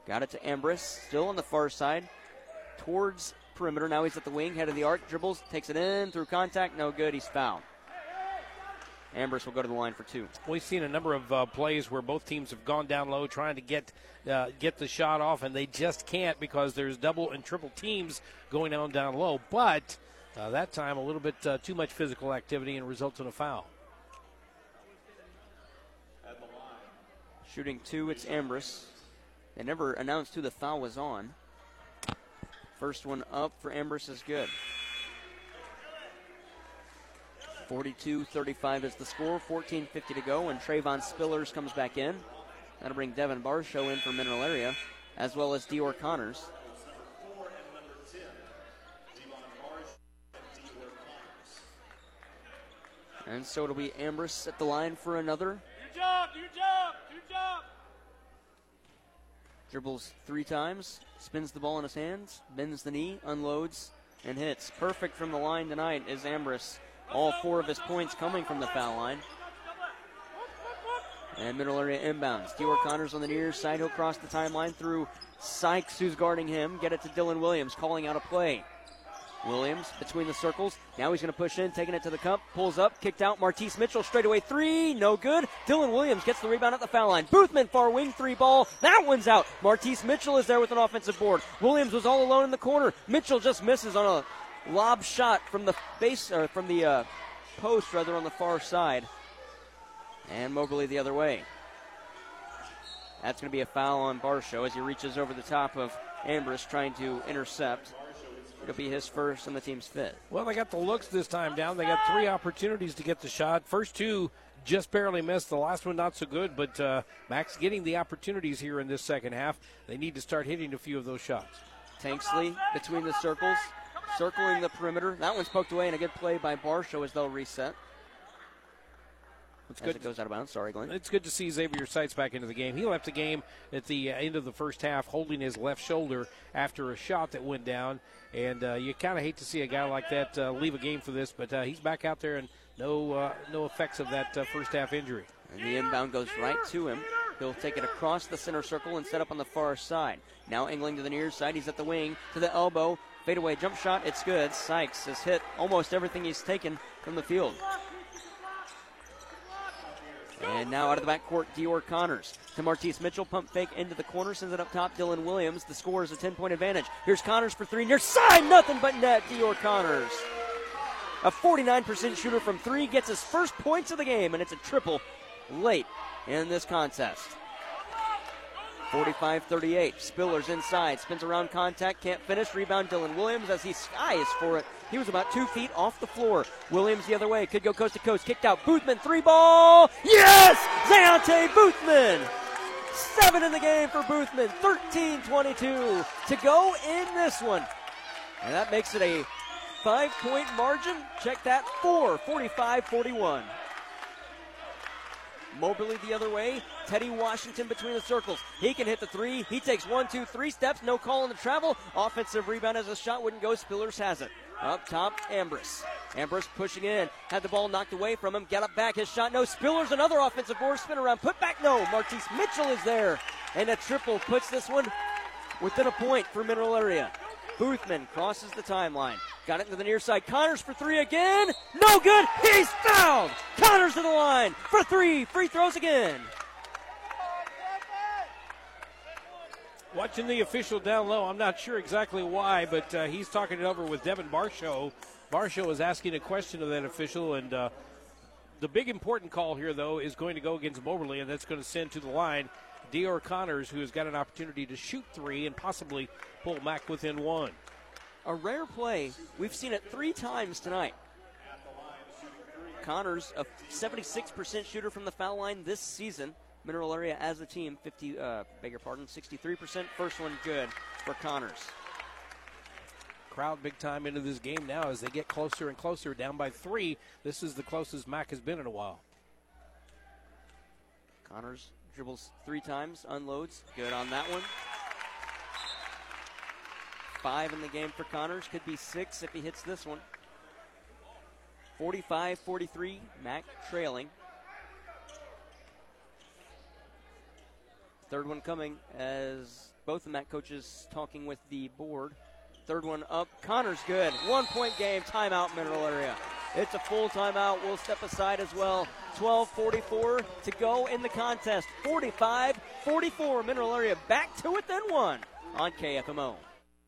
Got it to Ambrose, still on the far side. Towards perimeter. Now he's at the wing, head of the arc, dribbles, takes it in through contact. No good. He's fouled. Ambrose will go to the line for two. We've seen a number of uh, plays where both teams have gone down low trying to get uh, get the shot off, and they just can't because there's double and triple teams going on down low. But uh, that time, a little bit uh, too much physical activity and results in a foul. Shooting two, it's Ambrose. They never announced who the foul was on. First one up for Ambrose is good. 42 35 is the score, 14 50 to go, and Trayvon Spillers comes back in. That'll bring Devin Barshow in for Mineral Area, as well as Dior Connors. And so it'll be Ambrose at the line for another. Your job, your job. Dribbles three times, spins the ball in his hands, bends the knee, unloads, and hits. Perfect from the line tonight is Ambrose. All four of his points coming from the foul line. And middle area inbounds. Dior Connors on the near side. He'll cross the timeline through Sykes, who's guarding him. Get it to Dylan Williams, calling out a play. Williams between the circles. Now he's going to push in, taking it to the cup. Pulls up, kicked out. Martise Mitchell straight away three. No good. Dylan Williams gets the rebound at the foul line. Boothman far wing three ball. That one's out. Martise Mitchell is there with an offensive board. Williams was all alone in the corner. Mitchell just misses on a lob shot from the base or from the uh, post rather on the far side. And Moberly the other way. That's going to be a foul on Barshow as he reaches over the top of Ambrose trying to intercept. It'll be his first and the team's fifth. Well, they got the looks this time down. They got three opportunities to get the shot. First two just barely missed. The last one not so good, but uh, Max getting the opportunities here in this second half. They need to start hitting a few of those shots. Tanksley between the circles. circling the perimeter. That one's poked away, and a good play by Barshow as they'll reset. It's good. it goes out of bounds. Sorry, Glenn. It's good to see Xavier Sykes back into the game. He left the game at the end of the first half holding his left shoulder after a shot that went down. And uh, you kind of hate to see a guy like that uh, leave a game for this, but uh, he's back out there and no uh, no effects of that uh, first half injury. And the inbound goes right to him. He'll take it across the center circle and set up on the far side. Now angling to the near side. He's at the wing to the elbow. Fadeaway jump shot. It's good. Sykes has hit almost everything he's taken from the field. And now out of the backcourt, Dior Connors to Martise Mitchell. Pump fake into the corner, sends it up top. Dylan Williams. The score is a 10 point advantage. Here's Connors for three near side. Nothing but net. Dior Connors. A 49% shooter from three gets his first points of the game, and it's a triple late in this contest. 45 38. Spillers inside. Spins around contact. Can't finish. Rebound Dylan Williams as he skies for it. He was about two feet off the floor. Williams the other way. Could go coast to coast. Kicked out. Boothman. Three ball. Yes! Zayante Boothman. Seven in the game for Boothman. 13 22 to go in this one. And that makes it a five point margin. Check that. Four. 45 41. Moberly the other way. Teddy Washington between the circles. He can hit the three. He takes one, two, three steps. No call on the travel. Offensive rebound as a shot wouldn't go. Spillers has it. Up top, Ambrose. Ambrose pushing in. Had the ball knocked away from him. Get up back. His shot. No. Spillers another offensive board. Spin around. Put back. No. Martise Mitchell is there. And a triple puts this one within a point for Mineral Area. Boothman crosses the timeline. Got it into the near side. Connors for three again. No good. He's fouled. Connors to the line for three. Free throws again. Watching the official down low, I'm not sure exactly why, but uh, he's talking it over with Devin Barshow. Barshow is asking a question of that official, and uh, the big important call here, though, is going to go against Moberly, and that's going to send to the line Dior Connors, who has got an opportunity to shoot three and possibly pull Mac within one. A rare play. We've seen it three times tonight. Connors, a 76% shooter from the foul line this season. Mineral Area as a team, 50, uh, beg your pardon, 63%. First one good for Connors. Crowd big time into this game now as they get closer and closer, down by three. This is the closest Mac has been in a while. Connors dribbles three times, unloads. Good on that one. Five in the game for Connors. Could be six if he hits this one. 45 43. Mac trailing. Third one coming as both the Mac coaches talking with the board. Third one up. Connors good. One point game. Timeout, Mineral Area. It's a full timeout. We'll step aside as well. 12:44 to go in the contest. 45 44. Mineral Area back to it, then one on KFMO.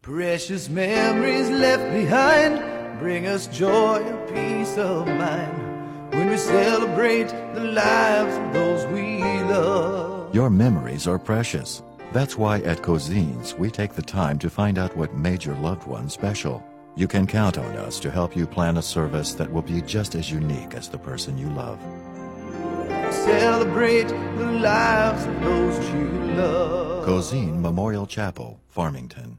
Precious memories left behind bring us joy and peace of mind when we celebrate the lives of those we love. Your memories are precious. That's why at Cozean's, we take the time to find out what made your loved one special. You can count on us to help you plan a service that will be just as unique as the person you love. Celebrate the lives of those you love. Cozean Memorial Chapel, Farmington.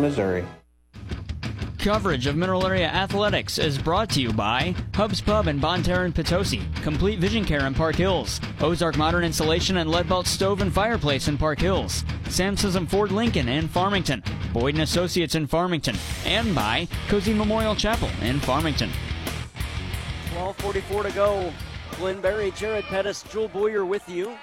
Missouri. Coverage of Mineral Area Athletics is brought to you by Hubs Pub in Bonne Terre and Potosi, Complete Vision Care in Park Hills, Ozark Modern Installation and Leadbelt Stove and Fireplace in Park Hills, Samson's and Ford Lincoln in Farmington, Boyd and Associates in Farmington, and by Cozean Memorial Chapel in Farmington. 12:44 to go. Glenn Berry, Jared Pettis, Jewel Boyer with you.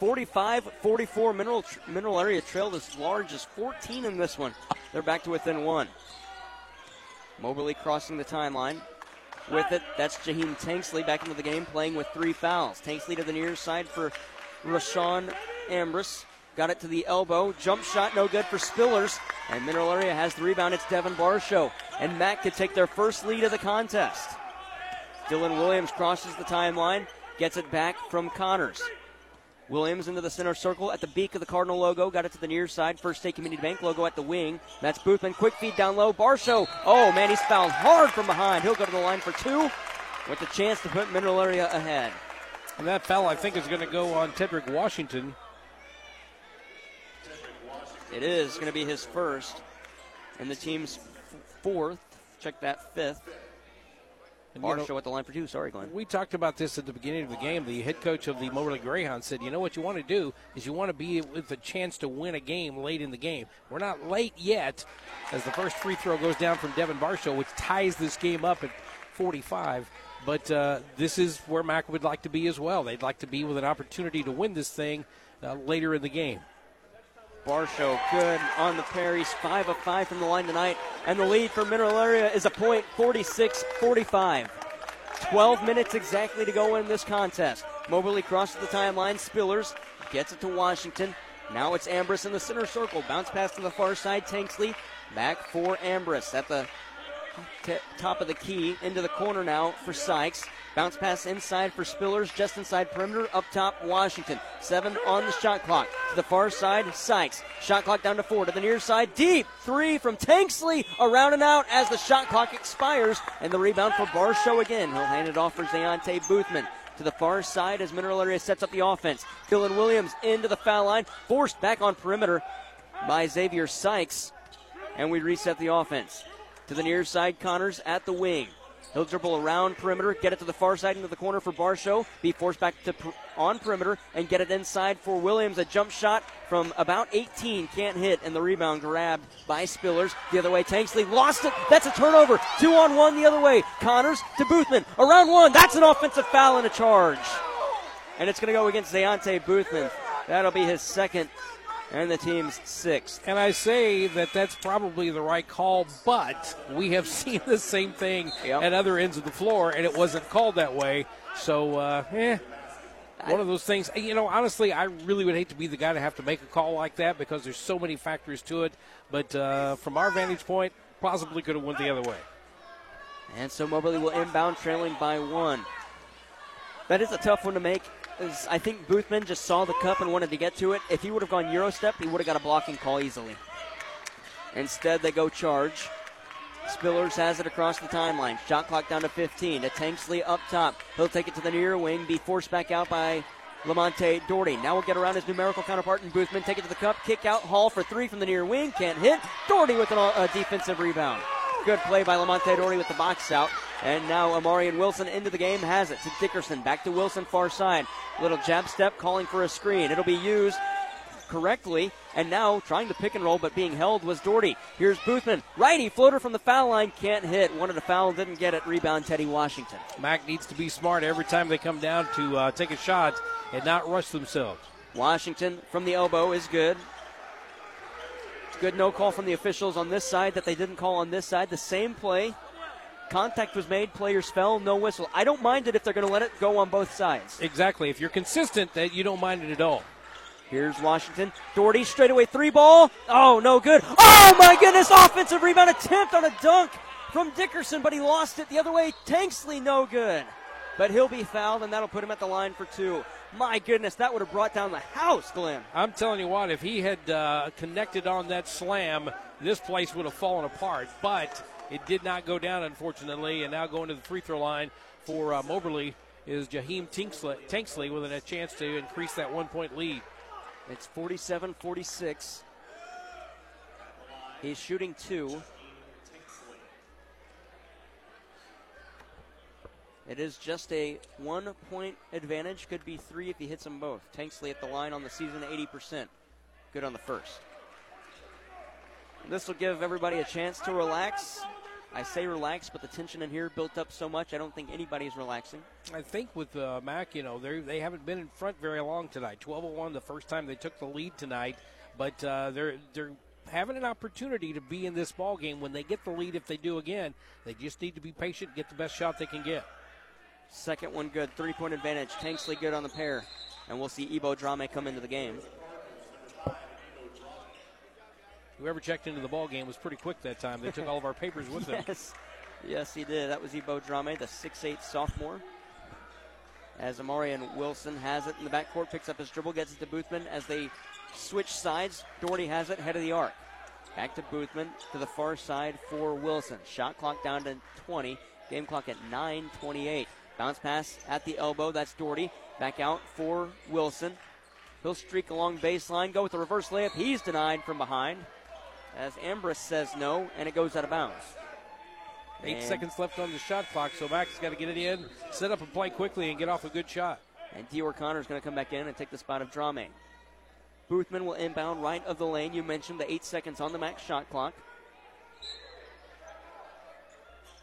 45-44 mineral mineral area trailed as large as 14 in this one. They're back to within one. Moberly crossing the timeline. With it, that's Jaheim Tanksley back into the game, playing with three fouls. Tanksley to the near side for Rashawn Ambrose. got it to the elbow. Jump shot, no good for Spillers. And Mineral Area has the rebound. It's Devin Barshow. And Mac could take their first lead of the contest. Dylan Williams crosses the timeline, gets it back from Connors. Williams into the center circle at the beak of the Cardinal logo. Got it to the near side. First State Community Bank logo at the wing. That's Boothman. Quick feed down low. Barshow. Oh, man, he's fouled hard from behind. He'll go to the line for two with the chance to put Mineral Area ahead. And that foul, I think, is going to go on Tedrick Washington. It is going to be his first, and the team's fourth. Check that fifth. Barshow at the line for two. Sorry, Glenn. We talked about this at the beginning of the game. The head coach of the Moberly Greyhounds said, "You know what you want to do is you want to be with a chance to win a game late in the game. We're not late yet, as the first free throw goes down from Devin Barshow, which ties this game up at 45. But uh, this is where Mac would like to be as well. They'd like to be with an opportunity to win this thing uh, later in the game. Barshow good on the pair. He's 5 of 5 from the line tonight. And the lead for Mineral Area is a point 46 45. 12 minutes exactly to go in this contest. Moberly crosses the timeline. Spillers gets it to Washington. Now it's Ambrose in the center circle. Bounce pass to the far side. Tanksley back for Ambrose at the t- top of the key. Into the corner now for Sykes. Bounce pass inside for Spillers, just inside perimeter. Up top, Washington. Seven on the shot clock. To the far side, Sykes. Shot clock down to four. To the near side, deep. Three from Tanksley. Around and out as the shot clock expires. And the rebound for Barshow again. He'll hand it off for Zayante Boothman. To the far side as Mineral Area sets up the offense. Dylan Williams into the foul line. Forced back on perimeter by Xavier Sykes. And we reset the offense. To the near side, Connors at the wing. He'll dribble around perimeter, get it to the far side into the corner for Barshow, be forced back to per- on perimeter, and get it inside for Williams. A jump shot from about 18 can't hit, and the rebound grabbed by Spillers. The other way, Tanksley lost it. That's a turnover. Two on one the other way. Connors to Boothman. Around one. That's an offensive foul and a charge. And it's going to go against Zayante Boothman. That'll be his second and the team's sixth. And I say that that's probably the right call, but we have seen the same thing yep. at other ends of the floor, and it wasn't called that way. So, uh, eh. One of those things, you know, honestly, I really would hate to be the guy to have to make a call like that because there's so many factors to it. But uh, from our vantage point, possibly could have went the other way. And so Moberly will inbound, trailing by one. That is a tough one to make is I think Boothman just saw the cup and wanted to get to it. If he would have gone Euro step, he would have got a blocking call easily. Instead, they go charge. Spillers has it across the timeline. Shot clock down to 15. To Tanksley up top. He'll take it to the near wing, be forced back out by Lamonte Doherty. Now we'll get around his numerical counterpart in Boothman. Take it to the cup. Kick out. Hall for three from the near wing. Can't hit. Doherty with a defensive rebound. Good play by Lamonte Doherty with the box out. And now Amarian Wilson into the game has it to Dickerson. Back to Wilson, far side. Little jab step calling for a screen. It'll be used correctly. And now trying to pick and roll, but being held was Doherty. Here's Boothman. Righty floater from the foul line. Can't hit. Wanted to foul, didn't get it. Rebound Teddy Washington. Mac needs to be smart every time they come down to uh, take a shot and not rush themselves. Washington from the elbow is good. Good no call from the officials on this side that they didn't call on this side. The same play. Contact was made, players fell, no whistle. I don't mind it if they're going to let it go on both sides. Exactly. If you're consistent, that you don't mind it at all. Here's Washington. Doherty straightaway three ball. Oh, no good. Oh, my goodness. Offensive rebound attempt on a dunk from Dickerson, but he lost it the other way. Tanksley, no good. But he'll be fouled, and that'll put him at the line for two. My goodness, that would have brought down the house, Glenn. I'm telling you what, if he had uh, connected on that slam, this place would have fallen apart. But it did not go down, unfortunately. And now going to the free throw line for uh, Moberly is Jaheim Tanksley, Tanksley with a chance to increase that one point lead. It's 47 46. He's shooting two. It is just a one point advantage. Could be three if he hits them both. Tanksley at the line on the season, 80%. Good on the first. This will give everybody a chance to relax. I say relax, but the tension in here built up so much, I don't think anybody's relaxing. I think with uh, Mac, you know, they haven't been in front very long tonight. 12-01 the first time they took the lead tonight, but uh, they're they're having an opportunity to be in this ball game when they get the lead. If they do again, they just need to be patient, get the best shot they can get. Second one good, three point advantage. Tanksley good on the pair, and we'll see Ebo Drame come into the game. Whoever checked into the ball game was pretty quick that time. They took all of our papers with them. Yes, yes, he did. That was Ebo Drame, the 6'8 sophomore. As Amarian Wilson has it in the backcourt, picks up his dribble, gets it to Boothman as they switch sides. Doherty has it, head of the arc. Back to Boothman to the far side for Wilson. Shot clock down to 20. Game clock at 9:28. Bounce pass at the elbow. That's Doherty. Back out for Wilson. He'll streak along baseline, go with the reverse layup. He's denied from behind. As Ambrose says no, and it goes out of bounds. Eight And- seconds left on the shot clock, so Max got to get it in, set up and play quickly, and get off a good shot. And Dior Connor is going to come back in and take the spot of Drame. Boothman will inbound right of the lane. You mentioned the eight seconds on the max shot clock.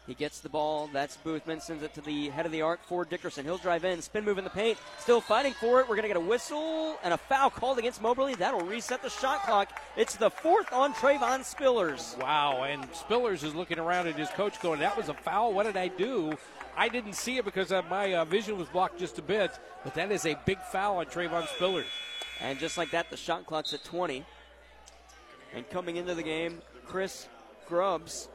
He gets the ball. That's Boothman. Sends it to the head of the arc for Dickerson. He'll drive in. Spin move in the paint. Still fighting for it. We're going to get a whistle and a foul called against Moberly. That'll reset the shot clock. It's the fourth on Trayvon Spillers. Wow, and Spillers is looking around at his coach going, That was a foul. What did I do? I didn't see it because uh, my uh, vision was blocked just a bit, but that is a big foul on Trayvon Spillers. And just like that, the shot clock's at 20. And coming into the game, Chris Grubbs.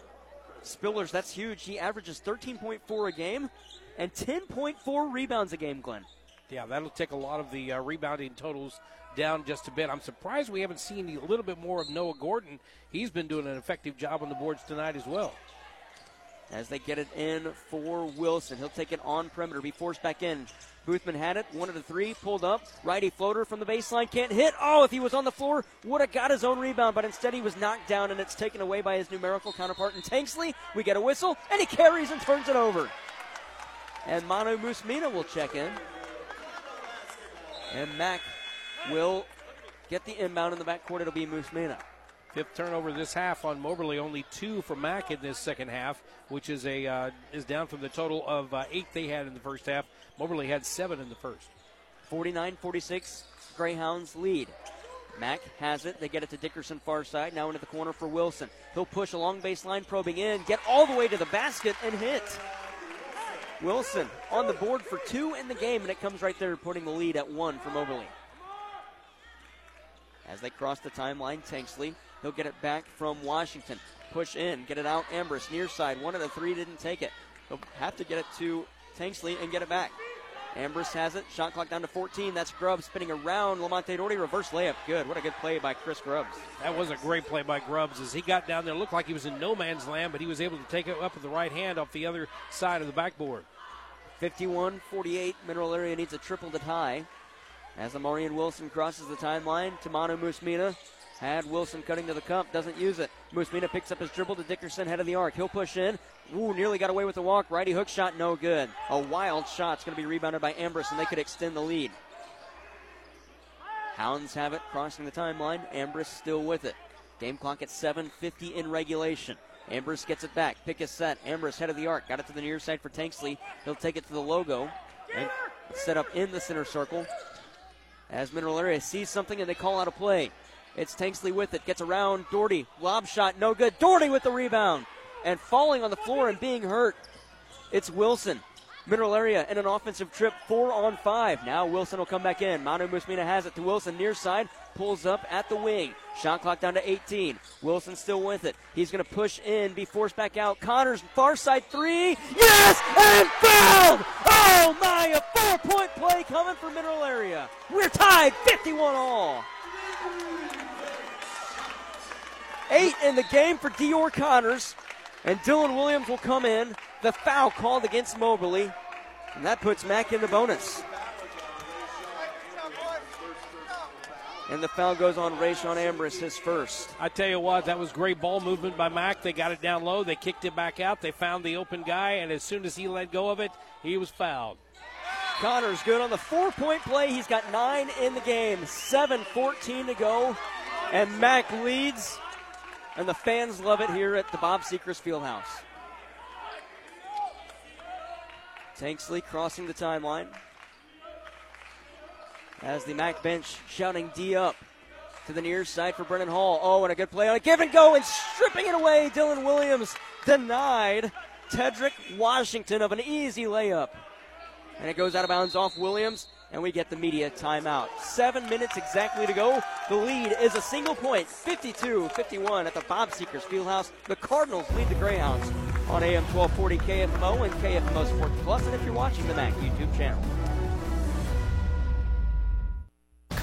Spillers, that's huge. He averages 13.4 a game and 10.4 rebounds a game, Glenn. Yeah, that'll take a lot of the uh, rebounding totals down just a bit. I'm surprised we haven't seen a little bit more of Noah Gordon. He's been doing an effective job on the boards tonight as well. As they get it in for Wilson. He'll take it on perimeter, be forced back in. Boothman had it, one of the three, pulled up. Righty floater from the baseline, can't hit. Oh, if he was on the floor, would have got his own rebound, but instead he was knocked down and it's taken away by his numerical counterpart in Tanksley. We get a whistle, and he carries and turns it over. And Manu Musmina will check in. And Mack will get the inbound in the backcourt. It'll be Musmina. Fifth turnover this half on Moberly, only two for Mack in this second half, which is a uh, is down from the total of uh, eight they had in the first half. Moberly had seven in the first. 49 46, Greyhounds lead. Mack has it. They get it to Dickerson far side. Now into the corner for Wilson. He'll push along baseline, probing in, get all the way to the basket and hit. Wilson on the board for two in the game, and it comes right there, putting the lead at one for Moberly. As they cross the timeline, Tanksley, he'll get it back from Washington. Push in, get it out, Ambrose, near side. One of the three didn't take it. He'll have to get it to Tanksley and get it back. Ambrose has it. Shot clock down to 14. That's Grubbs spinning around. Lamonte Doherty, reverse layup. Good. What a good play by Chris Grubbs. That was a great play by Grubbs as he got down there. Looked like he was in no man's land, but he was able to take it up with the right hand off the other side of the backboard. 51 48. Mineral Area needs a triple to tie. As Amarian Wilson crosses the timeline, Tamano Musmina had Wilson cutting to the cup, doesn't use it. Musmina picks up his dribble to Dickerson, head of the arc. He'll push in. Ooh, nearly got away with the walk. Righty hook shot, no good. A wild shot's going to be rebounded by Ambrose, and they could extend the lead. Hounds have it, crossing the timeline. Ambrose still with it. Game clock at 7:50 in regulation. Ambrose gets it back. Pick is set. Ambrose head of the arc. Got it to the near side for Tanksley. He'll take it to the logo. And set up in the center circle. As Mineral Area sees something and they call out a play. It's Tanksley with it. Gets around Doherty. Lob shot, no good. Doherty with the rebound. And falling on the floor and being hurt. It's Wilson. Mineral Area in an offensive trip, four on five. Now Wilson will come back in. Manu Musmina has it to Wilson near side. Pulls up at the wing. Shot clock down to 18. Wilson still with it. He's going to push in, be forced back out. Connors far side three. Yes! And fouled! Oh my! A four point play coming for Mineral Area. We're tied 51 all. Eight in the game for Dior Connors. And Dylan Williams will come in. The foul called against Moberly. And that puts Mack in the bonus. And the foul goes on Rayshon Ambrose, his first. I tell you what, that was great ball movement by Mack. They got it down low. They kicked it back out. They found the open guy, and as soon as he let go of it, he was fouled. Connors good on the four point play. He's got nine in the game. 7 14 to go. And Mack leads. And the fans love it here at the Bob Sechrist Fieldhouse. Tanksley crossing the timeline. As the Mac bench shouting D up to the near side for Brandon Hall. Oh, and a good play on a give and go and stripping it away. Dylan Williams denied Tedrick Washington of an easy layup. And it goes out of bounds off Williams. And we get the media timeout. Seven minutes exactly to go. The lead is a single point, 52 51 at the Bob Sechrist Fieldhouse. The Cardinals lead the Greyhounds on AM 1240 KFMO and KFMO Sports Plus, and if you're watching the MAC YouTube channel.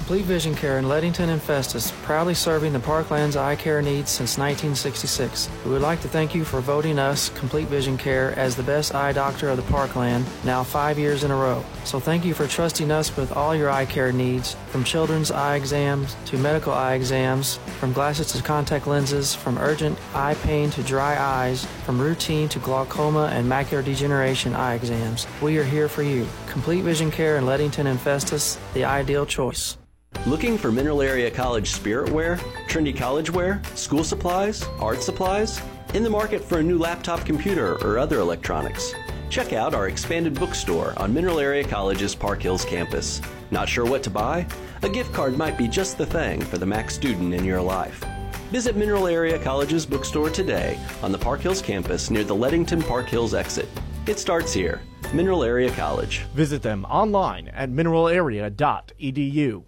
Complete Vision Care in Leadington and Festus, proudly serving the Parkland's eye care needs since 1966. We would like to thank you for voting us, Complete Vision Care, as the best eye doctor of the Parkland, now five years in a row. So thank you for trusting us with all your eye care needs, from children's eye exams to medical eye exams, from glasses to contact lenses, from urgent eye pain to dry eyes, from routine to glaucoma and macular degeneration eye exams. We are here for you. Complete Vision Care in Leadington and Festus, the ideal choice. Looking for Mineral Area College spirit wear, trendy college wear, school supplies, art supplies? In the market for a new laptop computer or other electronics? Check out our expanded bookstore on Mineral Area College's Park Hills campus. Not sure what to buy? A gift card might be just the thing for the Mac student in your life. Visit Mineral Area College's bookstore today on the Park Hills campus near the Leadington Park Hills exit. It starts here. Mineral Area College. Visit them online at mineralarea.edu.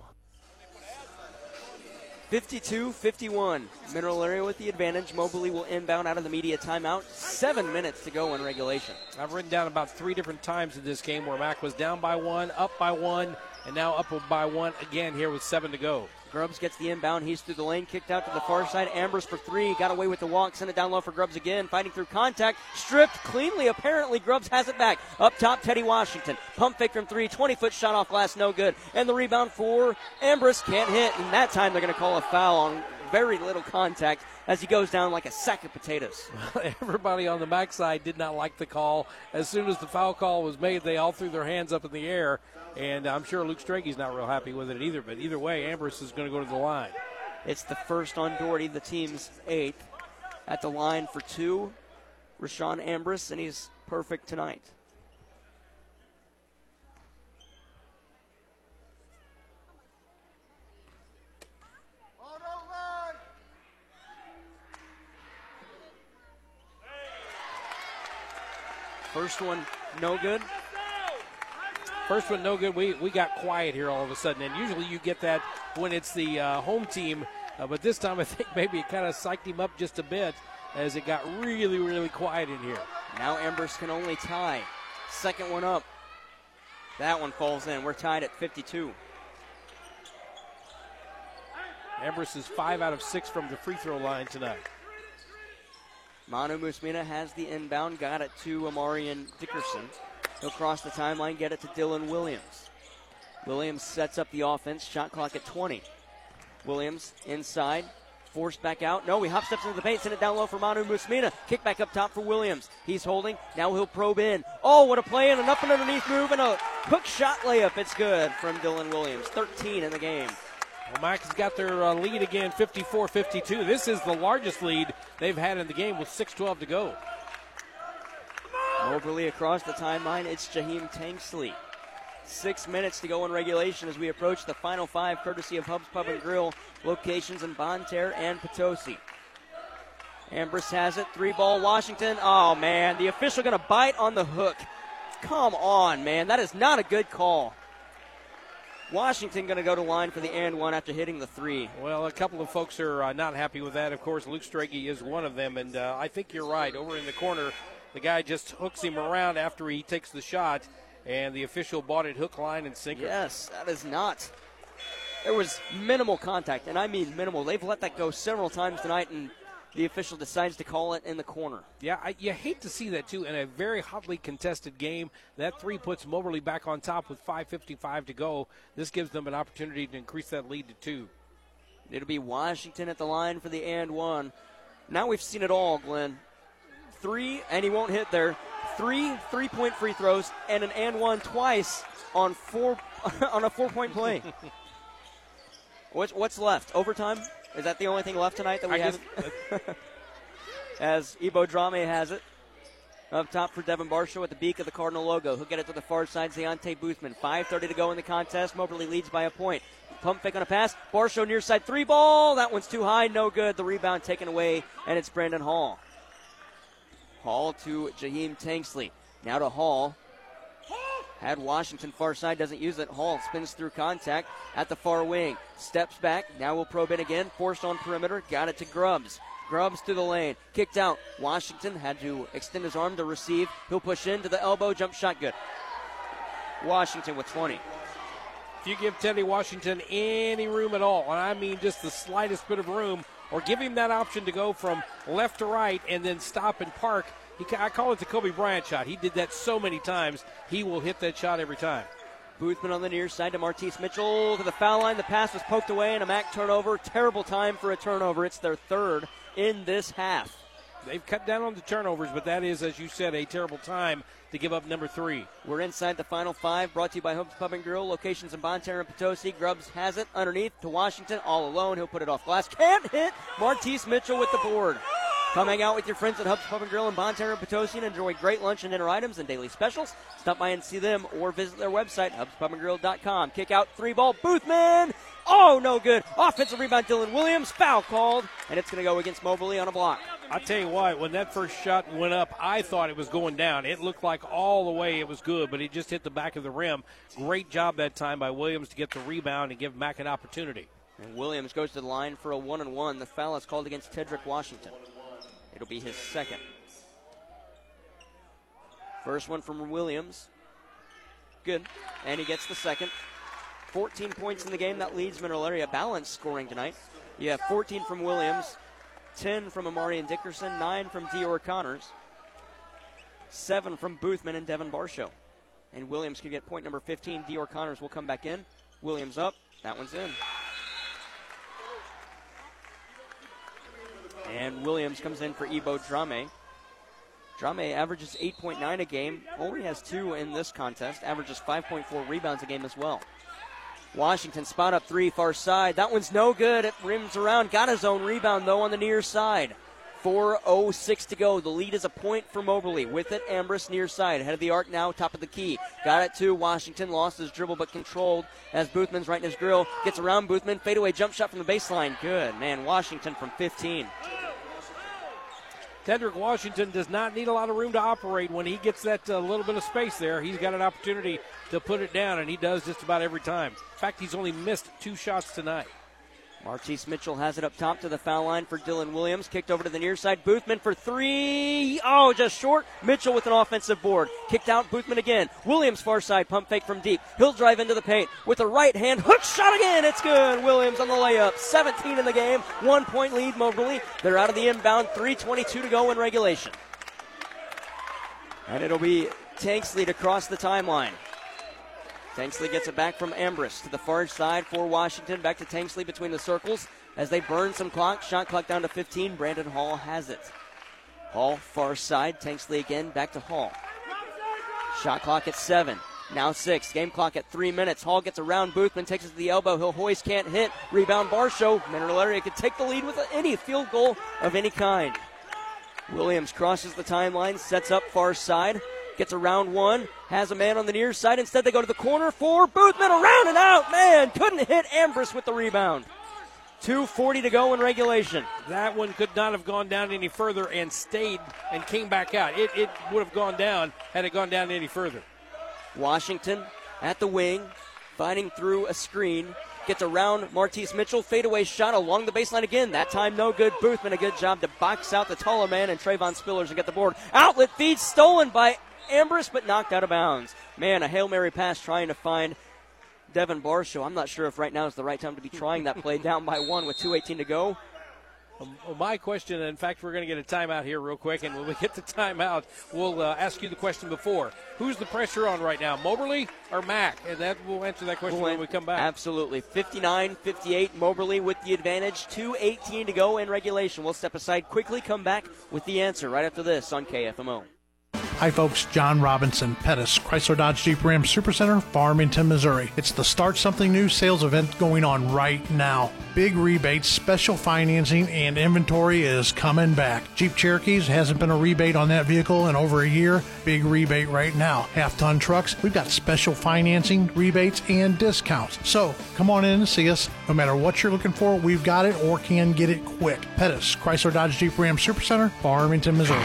52 51. Mineral area with the advantage. Moberly will inbound out of the media timeout. Seven minutes to go in regulation. I've written down about three different times in this game where Mac was down by one, up by one, and now up by one again here with seven to go. Grubbs gets the inbound. He's through the lane, kicked out to the far side. Ambrose for three. Got away with the walk. Sent it down low for Grubbs again. Fighting through contact. Stripped cleanly. Apparently, Grubbs has it back. Up top, Teddy Washington. Pump fake from three. 20 foot shot off glass. No good. And the rebound for Ambrose. Can't hit. And that time they're going to call a foul on very little contact as he goes down like a sack of potatoes. Everybody on the backside did not like the call. As soon as the foul call was made, they all threw their hands up in the air. And I'm sure Luke Strege's not real happy with it either. But either way, Ambrose is going to go to the line. It's the first on Doherty, the team's eighth. At the line for two, Rashawn Ambrose, and he's perfect tonight. First one, no good. First one, no good. We, we got quiet here all of a sudden. And usually you get that when it's the uh, home team. Uh, but this time I think maybe it kind of psyched him up just a bit as it got really, really quiet in here. Now Ambrose can only tie. Second one up. That one falls in. We're tied at 52. Ambrose is five out of six from the free throw line tonight. Manu Musmina has the inbound, got it to Amarian Dickerson. He'll cross the timeline, get it to Dylan Williams. Williams sets up the offense, shot clock at 20. Williams inside, forced back out. No, he hop steps into the paint, send it down low for Manu Musmina. Kick back up top for Williams. He's holding. Now he'll probe in. Oh, what a play and an up and underneath move and a hook shot layup. It's good from Dylan Williams. 13 in the game. Well, Mac has got their uh, lead again, 54 52. This is the largest lead they've had in the game with 6.12 to go. Moberly across the timeline. It's Jaheim Tanksley. Six minutes to go in regulation as we approach the final five, courtesy of Hub's Pub and Grill, locations in Bonne Terre and Potosi. Ambrose has it. Three ball Washington. Oh, man. The official to bite on the hook. Come on, man. That is not a good call. Washington going to go to line for the and one after hitting the three. Well, a couple of folks are uh, not happy with that. Of course, Luke Strege is one of them, and uh, I think you're right. Over in the corner, the guy just hooks him around after he takes the shot, and the official bought it hook, line, and sinker. Yes, that is not. There was minimal contact, and I mean minimal. They've let that go several times tonight, and the official decides to call it in the corner. Yeah, I, you hate to see that too in a very hotly contested game. That three puts Moberly back on top with 5:55 to go. This gives them an opportunity to increase that lead to two. It'll be Washington at the line for the and one. Now we've seen it all, Glenn. Three, and he won't hit there. Three three-point free throws and an and one twice on four on a four-point play. what's what's left? Overtime? Is that the only thing left tonight that we have? As Ebo Drame has it. Up top for Devin Barshow with the beak of the Cardinal logo. He'll get it to the far side. Deontay Boothman. 5.30 to go in the contest. Moberly leads by a point. Pump fake on a pass. Barshow near side three ball. That one's too high. No good. The rebound taken away, and it's Brandon Hall. Hall to Jaheim Tanksley. Now to Hall. Had Washington far side, doesn't use it. Hall spins through contact at the far wing. Steps back. Now will probe in again. Forced on perimeter. Got it to Grubbs. Grubbs to the lane. Kicked out. Washington had to extend his arm to receive. He'll push into the elbow. Jump shot good. Washington with 20. If you give Teddy Washington any room at all, and I mean just the slightest bit of room, or give him that option to go from left to right and then stop and park, he, I call it the Kobe Bryant shot. He did that so many times. He will hit that shot every time. Boothman on the near side to Martise Mitchell to the foul line. The pass was poked away and a MAC turnover. Terrible time for a turnover. It's their third in this half. They've cut down on the turnovers, but that is, as you said, a terrible time to give up number three. We're inside the final five, brought to you by Hub's Pub and Grill, locations in Bonne Terre and Potosi. Grubbs has it underneath to Washington, all alone. He'll put it off glass. Can't hit. Martise Mitchell with the board. Come hang out with your friends at Hub's Pub and Grill in Bonne Terre and Potosi and enjoy great lunch and dinner items and daily specials. Stop by and see them or visit their website, hubspubandgrill.com. Kick out three ball, Boothman. Oh, no good. Offensive rebound, Dylan Williams. Foul called, and it's going to go against Moberly on a block. I tell you what, when that first shot went up, I thought it was going down. It looked like all the way it was good, but it just hit the back of the rim. Great job that time by Williams to get the rebound and give Mack an opportunity. And Williams goes to the line for a one and one. The foul is called against Tedrick Washington. It'll be his second. First one from Williams. Good. And he gets the second. 14 points in the game. That leads Mineral Area Balance scoring tonight. You have 14 from Williams, 10 from Amarian Dickerson, 9 from Dior Connors, 7 from Boothman and Devin Barshow. And Williams can get point number 15. Dior Connors will come back in. Williams up. That one's in. And Williams comes in for Ebo Drame. Drame averages 8.9 a game, only has two in this contest, averages 5.4 rebounds a game as well. Washington spot up three, far side. That one's no good. It rims around. Got his own rebound, though, on the near side. 4.06 to go. The lead is a point for Moberly. With it, Ambrose near side. Head of the arc now, top of the key. Got it to Washington. Lost his dribble, but controlled as Boothman's right in his grill. Gets around Boothman. Fadeaway jump shot from the baseline. Good. Man, Washington from 15. Tedrick Washington does not need a lot of room to operate when he gets that uh, little bit of space there. He's got an opportunity to put it down, and he does just about every time. In fact, he's only missed two shots tonight. Martise Mitchell has it up top to the foul line for Dylan Williams. Kicked over to the near side. Boothman for three. Oh, just short. Mitchell with an offensive board. Kicked out. Boothman again. Williams far side. Pump fake from deep. He'll drive into the paint with the right hand. Hook shot again. It's good. Williams on the layup. 17 in the game. One point lead, Moberly. They're out of the inbound. 3.22 to go in regulation. And it'll be Tanksley to cross the timeline. Tanksley gets it back from Ambrose to the far side for Washington. Back to Tanksley between the circles as they burn some clock. Shot clock down to 15. Brandon Hall has it. Hall far side. Tanksley again back to Hall. Shot clock at seven. Now six. Game clock at three minutes. Hall gets around Boothman, takes it to the elbow. He'll hoist, can't hit. Rebound Barshow. Mineral Area could take the lead with any field goal of any kind. Williams crosses the timeline, sets up far side. Gets around one, has a man on the near side. Instead, they go to the corner for Boothman. Around and out. Man, couldn't hit Ambrose with the rebound. 2.40 to go in regulation. That one could not have gone down any further and stayed and came back out. It, it would have gone down had it gone down any further. Washington at the wing, fighting through a screen. Gets around Martise Mitchell. Fadeaway shot along the baseline again. That time no good. Boothman a good job to box out the taller man and Trayvon Spillers to get the board. Outlet feed stolen by Ambrose, but knocked out of bounds. Man, a Hail Mary pass trying to find Devin Barshow. I'm not sure if right now is the right time to be trying that play down by one with 2.18 to go. Um, my question, in fact, we're going to get a timeout here real quick, and when we get the timeout, we'll uh, ask you the question before. Who's the pressure on right now, Moberly or Mack? And that we'll answer that question We'll when we come back. Absolutely. 59 58, Moberly with the advantage. 2.18 to go in regulation. We'll step aside quickly, come back with the answer right after this on KFMO. Hi, folks. John Robinson, Pettis, Chrysler Dodge Jeep Ram Supercenter, Farmington, Missouri. It's the Start Something New sales event going on right now. Big rebates, special financing, and inventory is coming back. Jeep Cherokees hasn't been a rebate on that vehicle in over a year. Big rebate right now. Half ton trucks, we've got special financing, rebates, and discounts. So come on in and see us. No matter what you're looking for, we've got it or can get it quick. Pettis, Chrysler Dodge Jeep Ram Supercenter, Farmington, Missouri.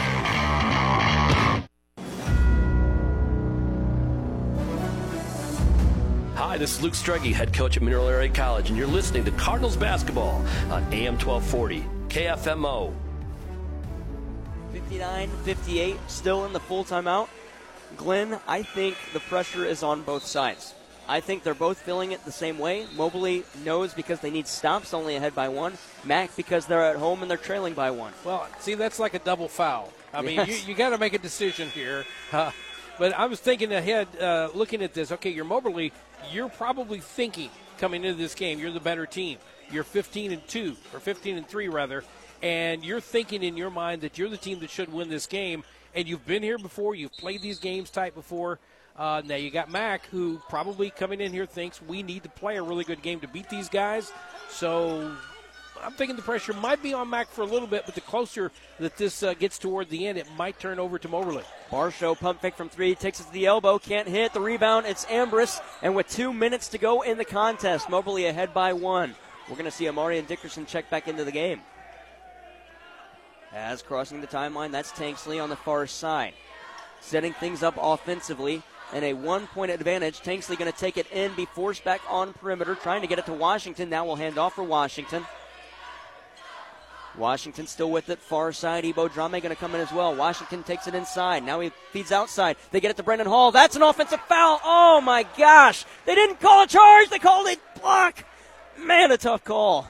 Hi, this is Luke Strege, head coach at Mineral Area College, and you're listening to Cardinals basketball on AM 1240 KFMO. 59 58, still in the full timeout. Glenn, I think the pressure is on both sides. I think they're both feeling it the same way. Moberly knows because they need stops, only ahead by one. Mac because they're at home and they're trailing by one. Well, see, that's like a double foul. I mean, you, you got to make a decision here. Uh, but I was thinking ahead, uh, looking at this. Okay, you're Moberly. You're probably thinking coming into this game, you're the better team. You're 15 and two, or 15 and three rather, and you're thinking in your mind that you're the team that should win this game. And you've been here before. You've played these games tight before. Uh, now you got Mac, who probably coming in here thinks we need to play a really good game to beat these guys. So I'm thinking the pressure might be on Mac for a little bit, but the closer that this uh, gets toward the end, it might turn over to Moberly. Barshow pump fake from three, takes it to the elbow, can't hit. The rebound, it's Ambrose. And with two minutes to go in the contest, Moberly ahead by one. We're going to see Amarian Dickerson check back into the game. As crossing the timeline, that's Tanksley on the far side. Setting things up offensively and a one point advantage. Tanksley going to take it in, be forced back on perimeter, trying to get it to Washington. Now we'll hand off for Washington. Washington still with it. Far side. Ebo Drame going to come in as well. Washington takes it inside. Now he feeds outside. They get it to Brandon Hall. That's an offensive foul. Oh my gosh. They didn't call a charge. They called a block. Man, a tough call.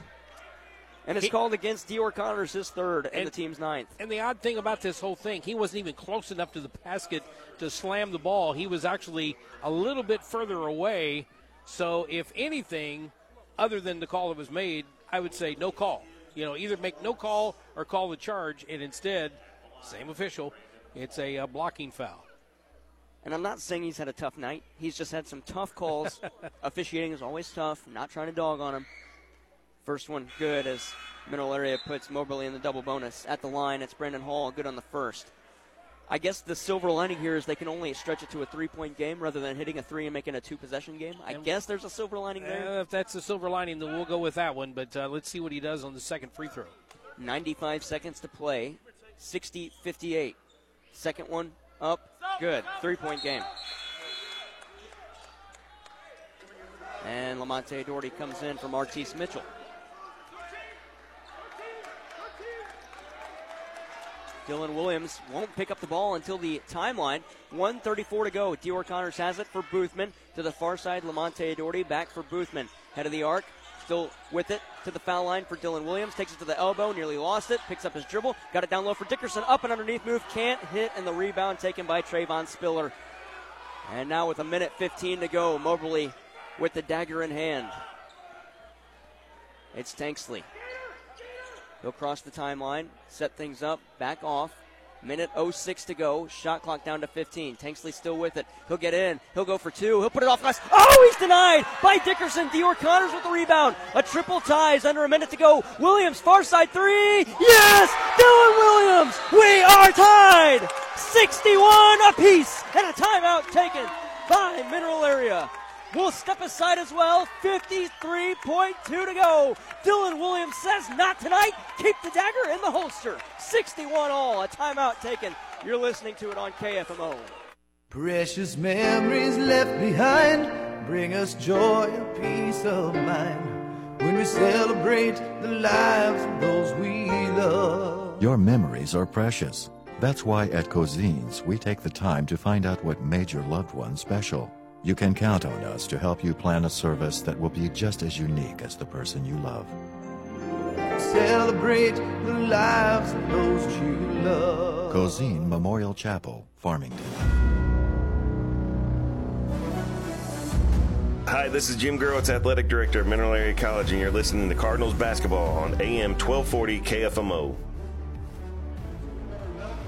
And it's He- called against Dior Connors, his third, and, And- the team's ninth. And the odd thing about this whole thing, he wasn't even close enough to the basket to slam the ball. He was actually a little bit further away. So, if anything, other than the call that was made, I would say no call. You know, either make no call or call the charge, and instead, same official, it's a uh, blocking foul. And I'm not saying he's had a tough night. He's just had some tough calls. Officiating is always tough. Not trying to dog on him. First one good as Mineral Area puts Moberly in the double bonus. At the line, it's Brandon Hall, good on the first. I guess the silver lining here is they can only stretch it to a three point game rather than hitting a three and making a two possession game. I guess there's a silver lining there. Uh, if that's the silver lining, then we'll go with that one. But uh, let's see what he does on the second free throw. 95 seconds to play. 60 58. Second one up. Good. Three point game. And Lamonte Doherty comes in from Artis Mitchell. Dylan Williams won't pick up the ball until the timeline. 134 to go. Dior Connors has it for Boothman. To the far side, Lamonte Doherty back for Boothman. Head of the arc. Still with it to the foul line for Dylan Williams. Takes it to the elbow. Nearly lost it. Picks up his dribble. Got it down low for Dickerson. Up and underneath move. Can't hit. And the rebound taken by Trayvon Spiller. And now with a minute 15 to go, Moberly with the dagger in hand. It's Tanksley. He'll cross the timeline, set things up, back off. Minute 06 to go. Shot clock down to 15. Tanksley still with it. He'll get in. He'll go for two. He'll put it off glass. Oh, he's denied by Dickerson. Dior Connors with the rebound. A triple ties under a minute to go. Williams, far side three. Yes! Dylan Williams! We are tied! 61 apiece and a timeout taken by Mineral Area. We'll step aside as well. 53.2 to go. Dylan Williams says, not tonight. Keep the dagger in the holster. 61 all. A timeout taken. You're listening to it on KFMO. Precious memories left behind bring us joy and peace of mind when we celebrate the lives of those we love. Your memories are precious. That's why at Cozean's, we take the time to find out what made your loved one special. You can count on us to help you plan a service that will be just as unique as the person you love. Celebrate the lives of those you love. Cozean Memorial Chapel, Farmington. Hi, this is Jim Gurwitz, Athletic Director of Mineral Area College, and you're listening to Cardinals basketball on AM 1240 KFMO.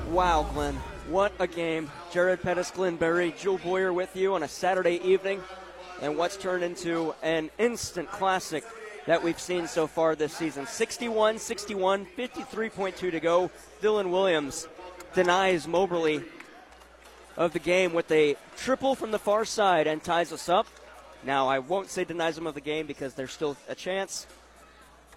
Wow, Glenn. What a game. Jared Pettis, Glenn Berry, Jewel Boyer with you on a Saturday evening. And what's turned into an instant classic that we've seen so far this season. 61 61, 53.2 to go. Dylan Williams denies Moberly of the game with a triple from the far side and ties us up. Now, I won't say denies them of the game because there's still a chance.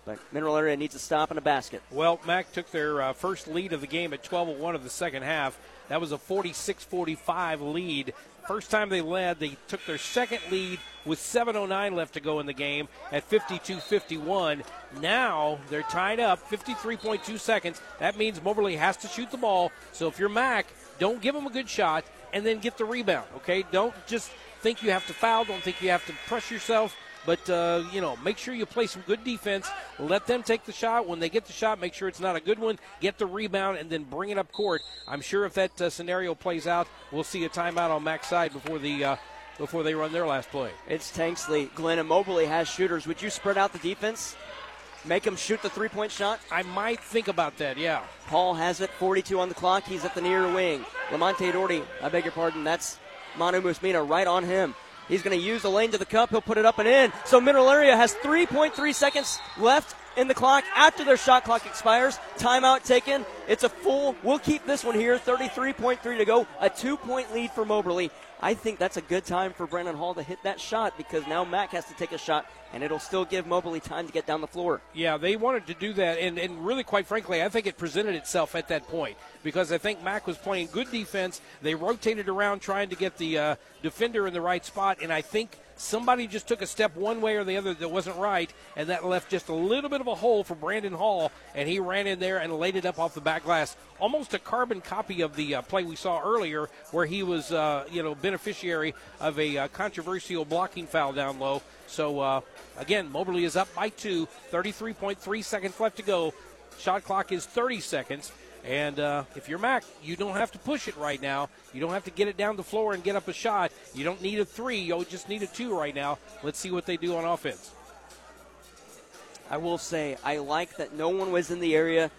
But Mineral Area needs a stop and a basket. Well, Mac took their uh, first lead of the game at 12 1 of the second half. That was a 46 45 lead. first time they led, they took their second lead with 7.09 left to go in the game at 52 51. Now they're tied up 53.2 seconds. That means Moberly has to shoot the ball. So if you're Mac, don't give him a good shot and then get the rebound, okay? Don't just think you have to foul, don't think you have to press yourself. But, uh, you know, make sure you play some good defense. Let them take the shot. When they get the shot, make sure it's not a good one. Get the rebound and then bring it up court. I'm sure if that uh, scenario plays out, we'll see a timeout on Mac's side before the. Uh, before they run their last play. It's Tanksley. Glenn and Moberly has shooters. Would you spread out the defense? Make them shoot the three point shot? I might think about that, yeah. Paul has it, 42 on the clock. He's at the near wing. Lamonte Doherty, I beg your pardon, that's Manu Musmina right on him. He's going to use the lane to the cup. He'll put it up and in. So Mineral Area has 3.3 seconds left in the clock after their shot clock expires. Timeout taken. It's a full. We'll keep this one here. 33.3 to go. A two point lead for Moberly. I think that's a good time for Brandon Hall to hit that shot because now Mac has to take a shot and it'll still give Moberly time to get down the floor. Yeah, they wanted to do that, and, and really, quite frankly, I think it presented itself at that point because I think Mac was playing good defense. They rotated around trying to get the uh, defender in the right spot, and I think somebody just took a step one way or the other that wasn't right, and that left just a little bit of a hole for Brandon Hall, and he ran in there and laid it up off the back glass, almost a carbon copy of the uh, play we saw earlier, where he was, uh, you know, beneficiary of a uh, controversial blocking foul down low. So uh, again, Moberly is up by two, 33.3 seconds left to go. Shot clock is 30 seconds. And uh, if you're Mac, you don't have to push it right now. You don't have to get it down the floor and get up a shot. You don't need a three. You just need a two right now. Let's see what they do on offense. I will say, I like that no one was in the area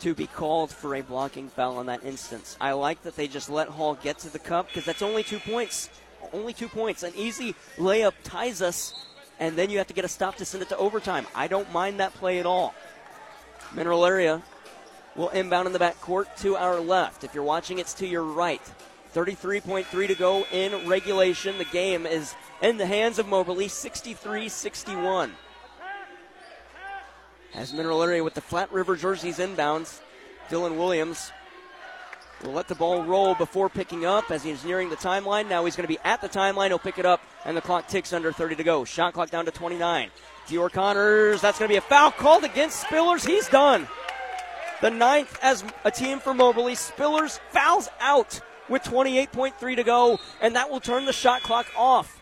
to be called for a blocking foul in that instance. I like that they just let Hall get to the cup because that's only two points. Only two points. An easy layup ties us, and then you have to get a stop to send it to overtime. I don't mind that play at all. Mineral area will inbound in the back court to our left. If you're watching, it's to your right. 33.3 to go in regulation. The game is in the hands of Moberly, 63 61. As Mineral Area with the Flat River jerseys inbounds, Dylan Williams will let the ball roll before picking up as he's nearing the timeline. Now he's going to be at the timeline. He'll pick it up, and the clock ticks under 30 to go. Shot clock down to 29. Dior Connors, that's going to be a foul called against Spillers. He's done. The ninth as a team for Moberly. Spillers fouls out with 28.3 to go, and that will turn the shot clock off.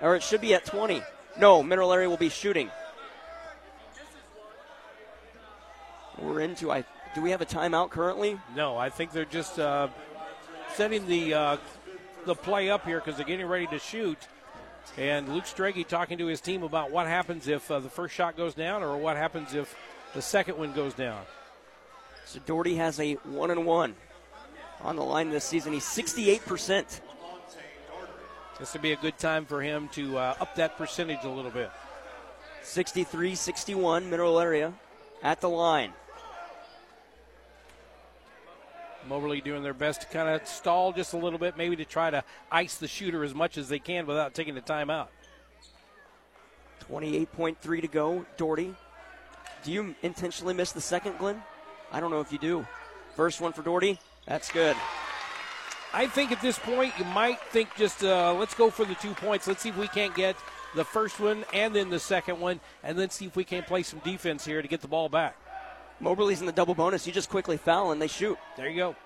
Or it should be at 20. No, Mineral Area will be shooting. We're into, I do we have a timeout currently? No, I think they're just uh, setting the uh, the play up here because they're getting ready to shoot. And Luke Strege talking to his team about what happens if uh, the first shot goes down or what happens if the second one goes down. So Doherty has a one and one on the line this season. He's 68%. This would be a good time for him to uh, up that percentage a little bit. 63 61, mineral area at the line. Moberly doing their best to kind of stall just a little bit, maybe to try to ice the shooter as much as they can without taking the timeout. 28.3 to go. Doherty. Do you intentionally miss the second, Glenn? I don't know if you do. First one for Doherty. That's good. I think at this point you might think just uh, let's go for the two points. Let's see if we can't get the first one and then the second one, and then see if we can't play some defense here to get the ball back. Moberly's in the double bonus. You just quickly foul and they shoot. There you go.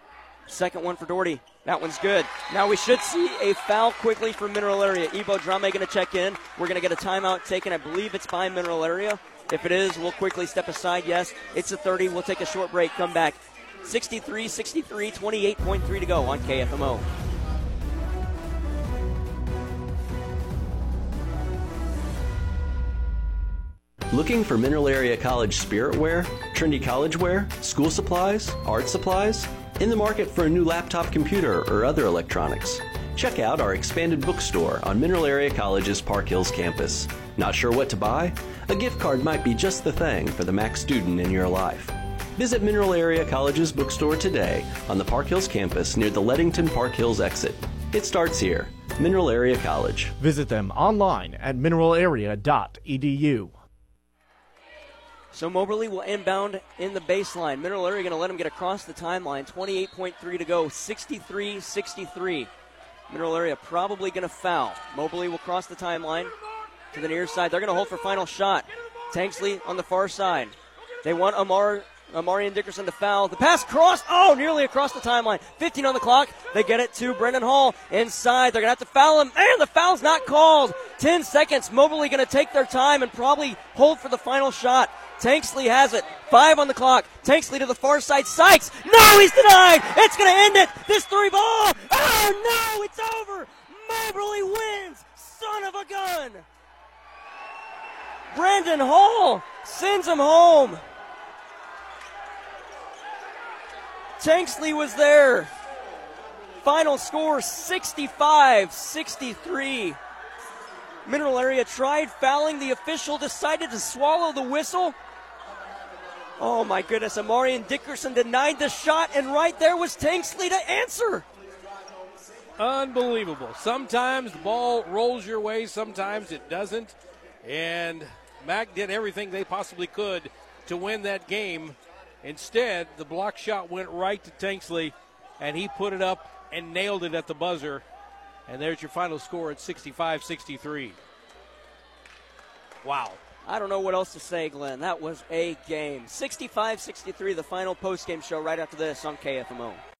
Second one for Doherty. That one's good. Now we should see a foul quickly from Mineral Area. Ebo Drame going to check in. We're going to get a timeout taken. I believe it's by Mineral Area. If it is, we'll quickly step aside. Yes, it's a 30. We'll take a short break. Come back. 63 63, 28.3 to go on KFMO. Looking for Mineral Area College spirit wear, trendy college wear, school supplies, art supplies? In the market for a new laptop computer or other electronics? Check out our expanded bookstore on Mineral Area College's Park Hills campus. Not sure what to buy? A gift card might be just the thing for the Mac student in your life. Visit Mineral Area College's bookstore today on the Park Hills campus near the Leadington Park Hills exit. It starts here. Mineral Area College. Visit them online at mineralarea.edu. So Moberly will inbound in the baseline. Mineral Area going to let him get across the timeline. 28.3 to go. 63 63. Mineral area probably going to foul. Moberly will cross the timeline to the near side. They're going to hold for final shot. Tanksley on the far side. They want Amar Amarian Dickerson to foul. The pass crossed. Oh, nearly across the timeline. 15 on the clock. They get it to Brandon Hall inside. They're going to have to foul him. And the foul's not called. 10 seconds. Moberly going to take their time and probably hold for the final shot. Tanksley has it. Five on the clock. Tanksley to the far side. Sykes. No, he's denied. It's going to end it. This three ball. Oh, no, it's over. Moberly wins. Son of a gun. Brandon Hall sends him home. Tanksley was there. Final score 65 63. Mineral Area tried fouling. The official decided to swallow the whistle. Oh my goodness. Amarian Dickerson denied the shot, and right there was Tanksley to answer. Unbelievable. Sometimes the ball rolls your way, sometimes it doesn't. And Mac did everything they possibly could to win that game. Instead, the block shot went right to Tanksley, and he put it up and nailed it at the buzzer. And there's your final score at 65 63. Wow. I don't know what else to say, Glenn. That was a game. 65 63, the final post game show right after this on KFMO.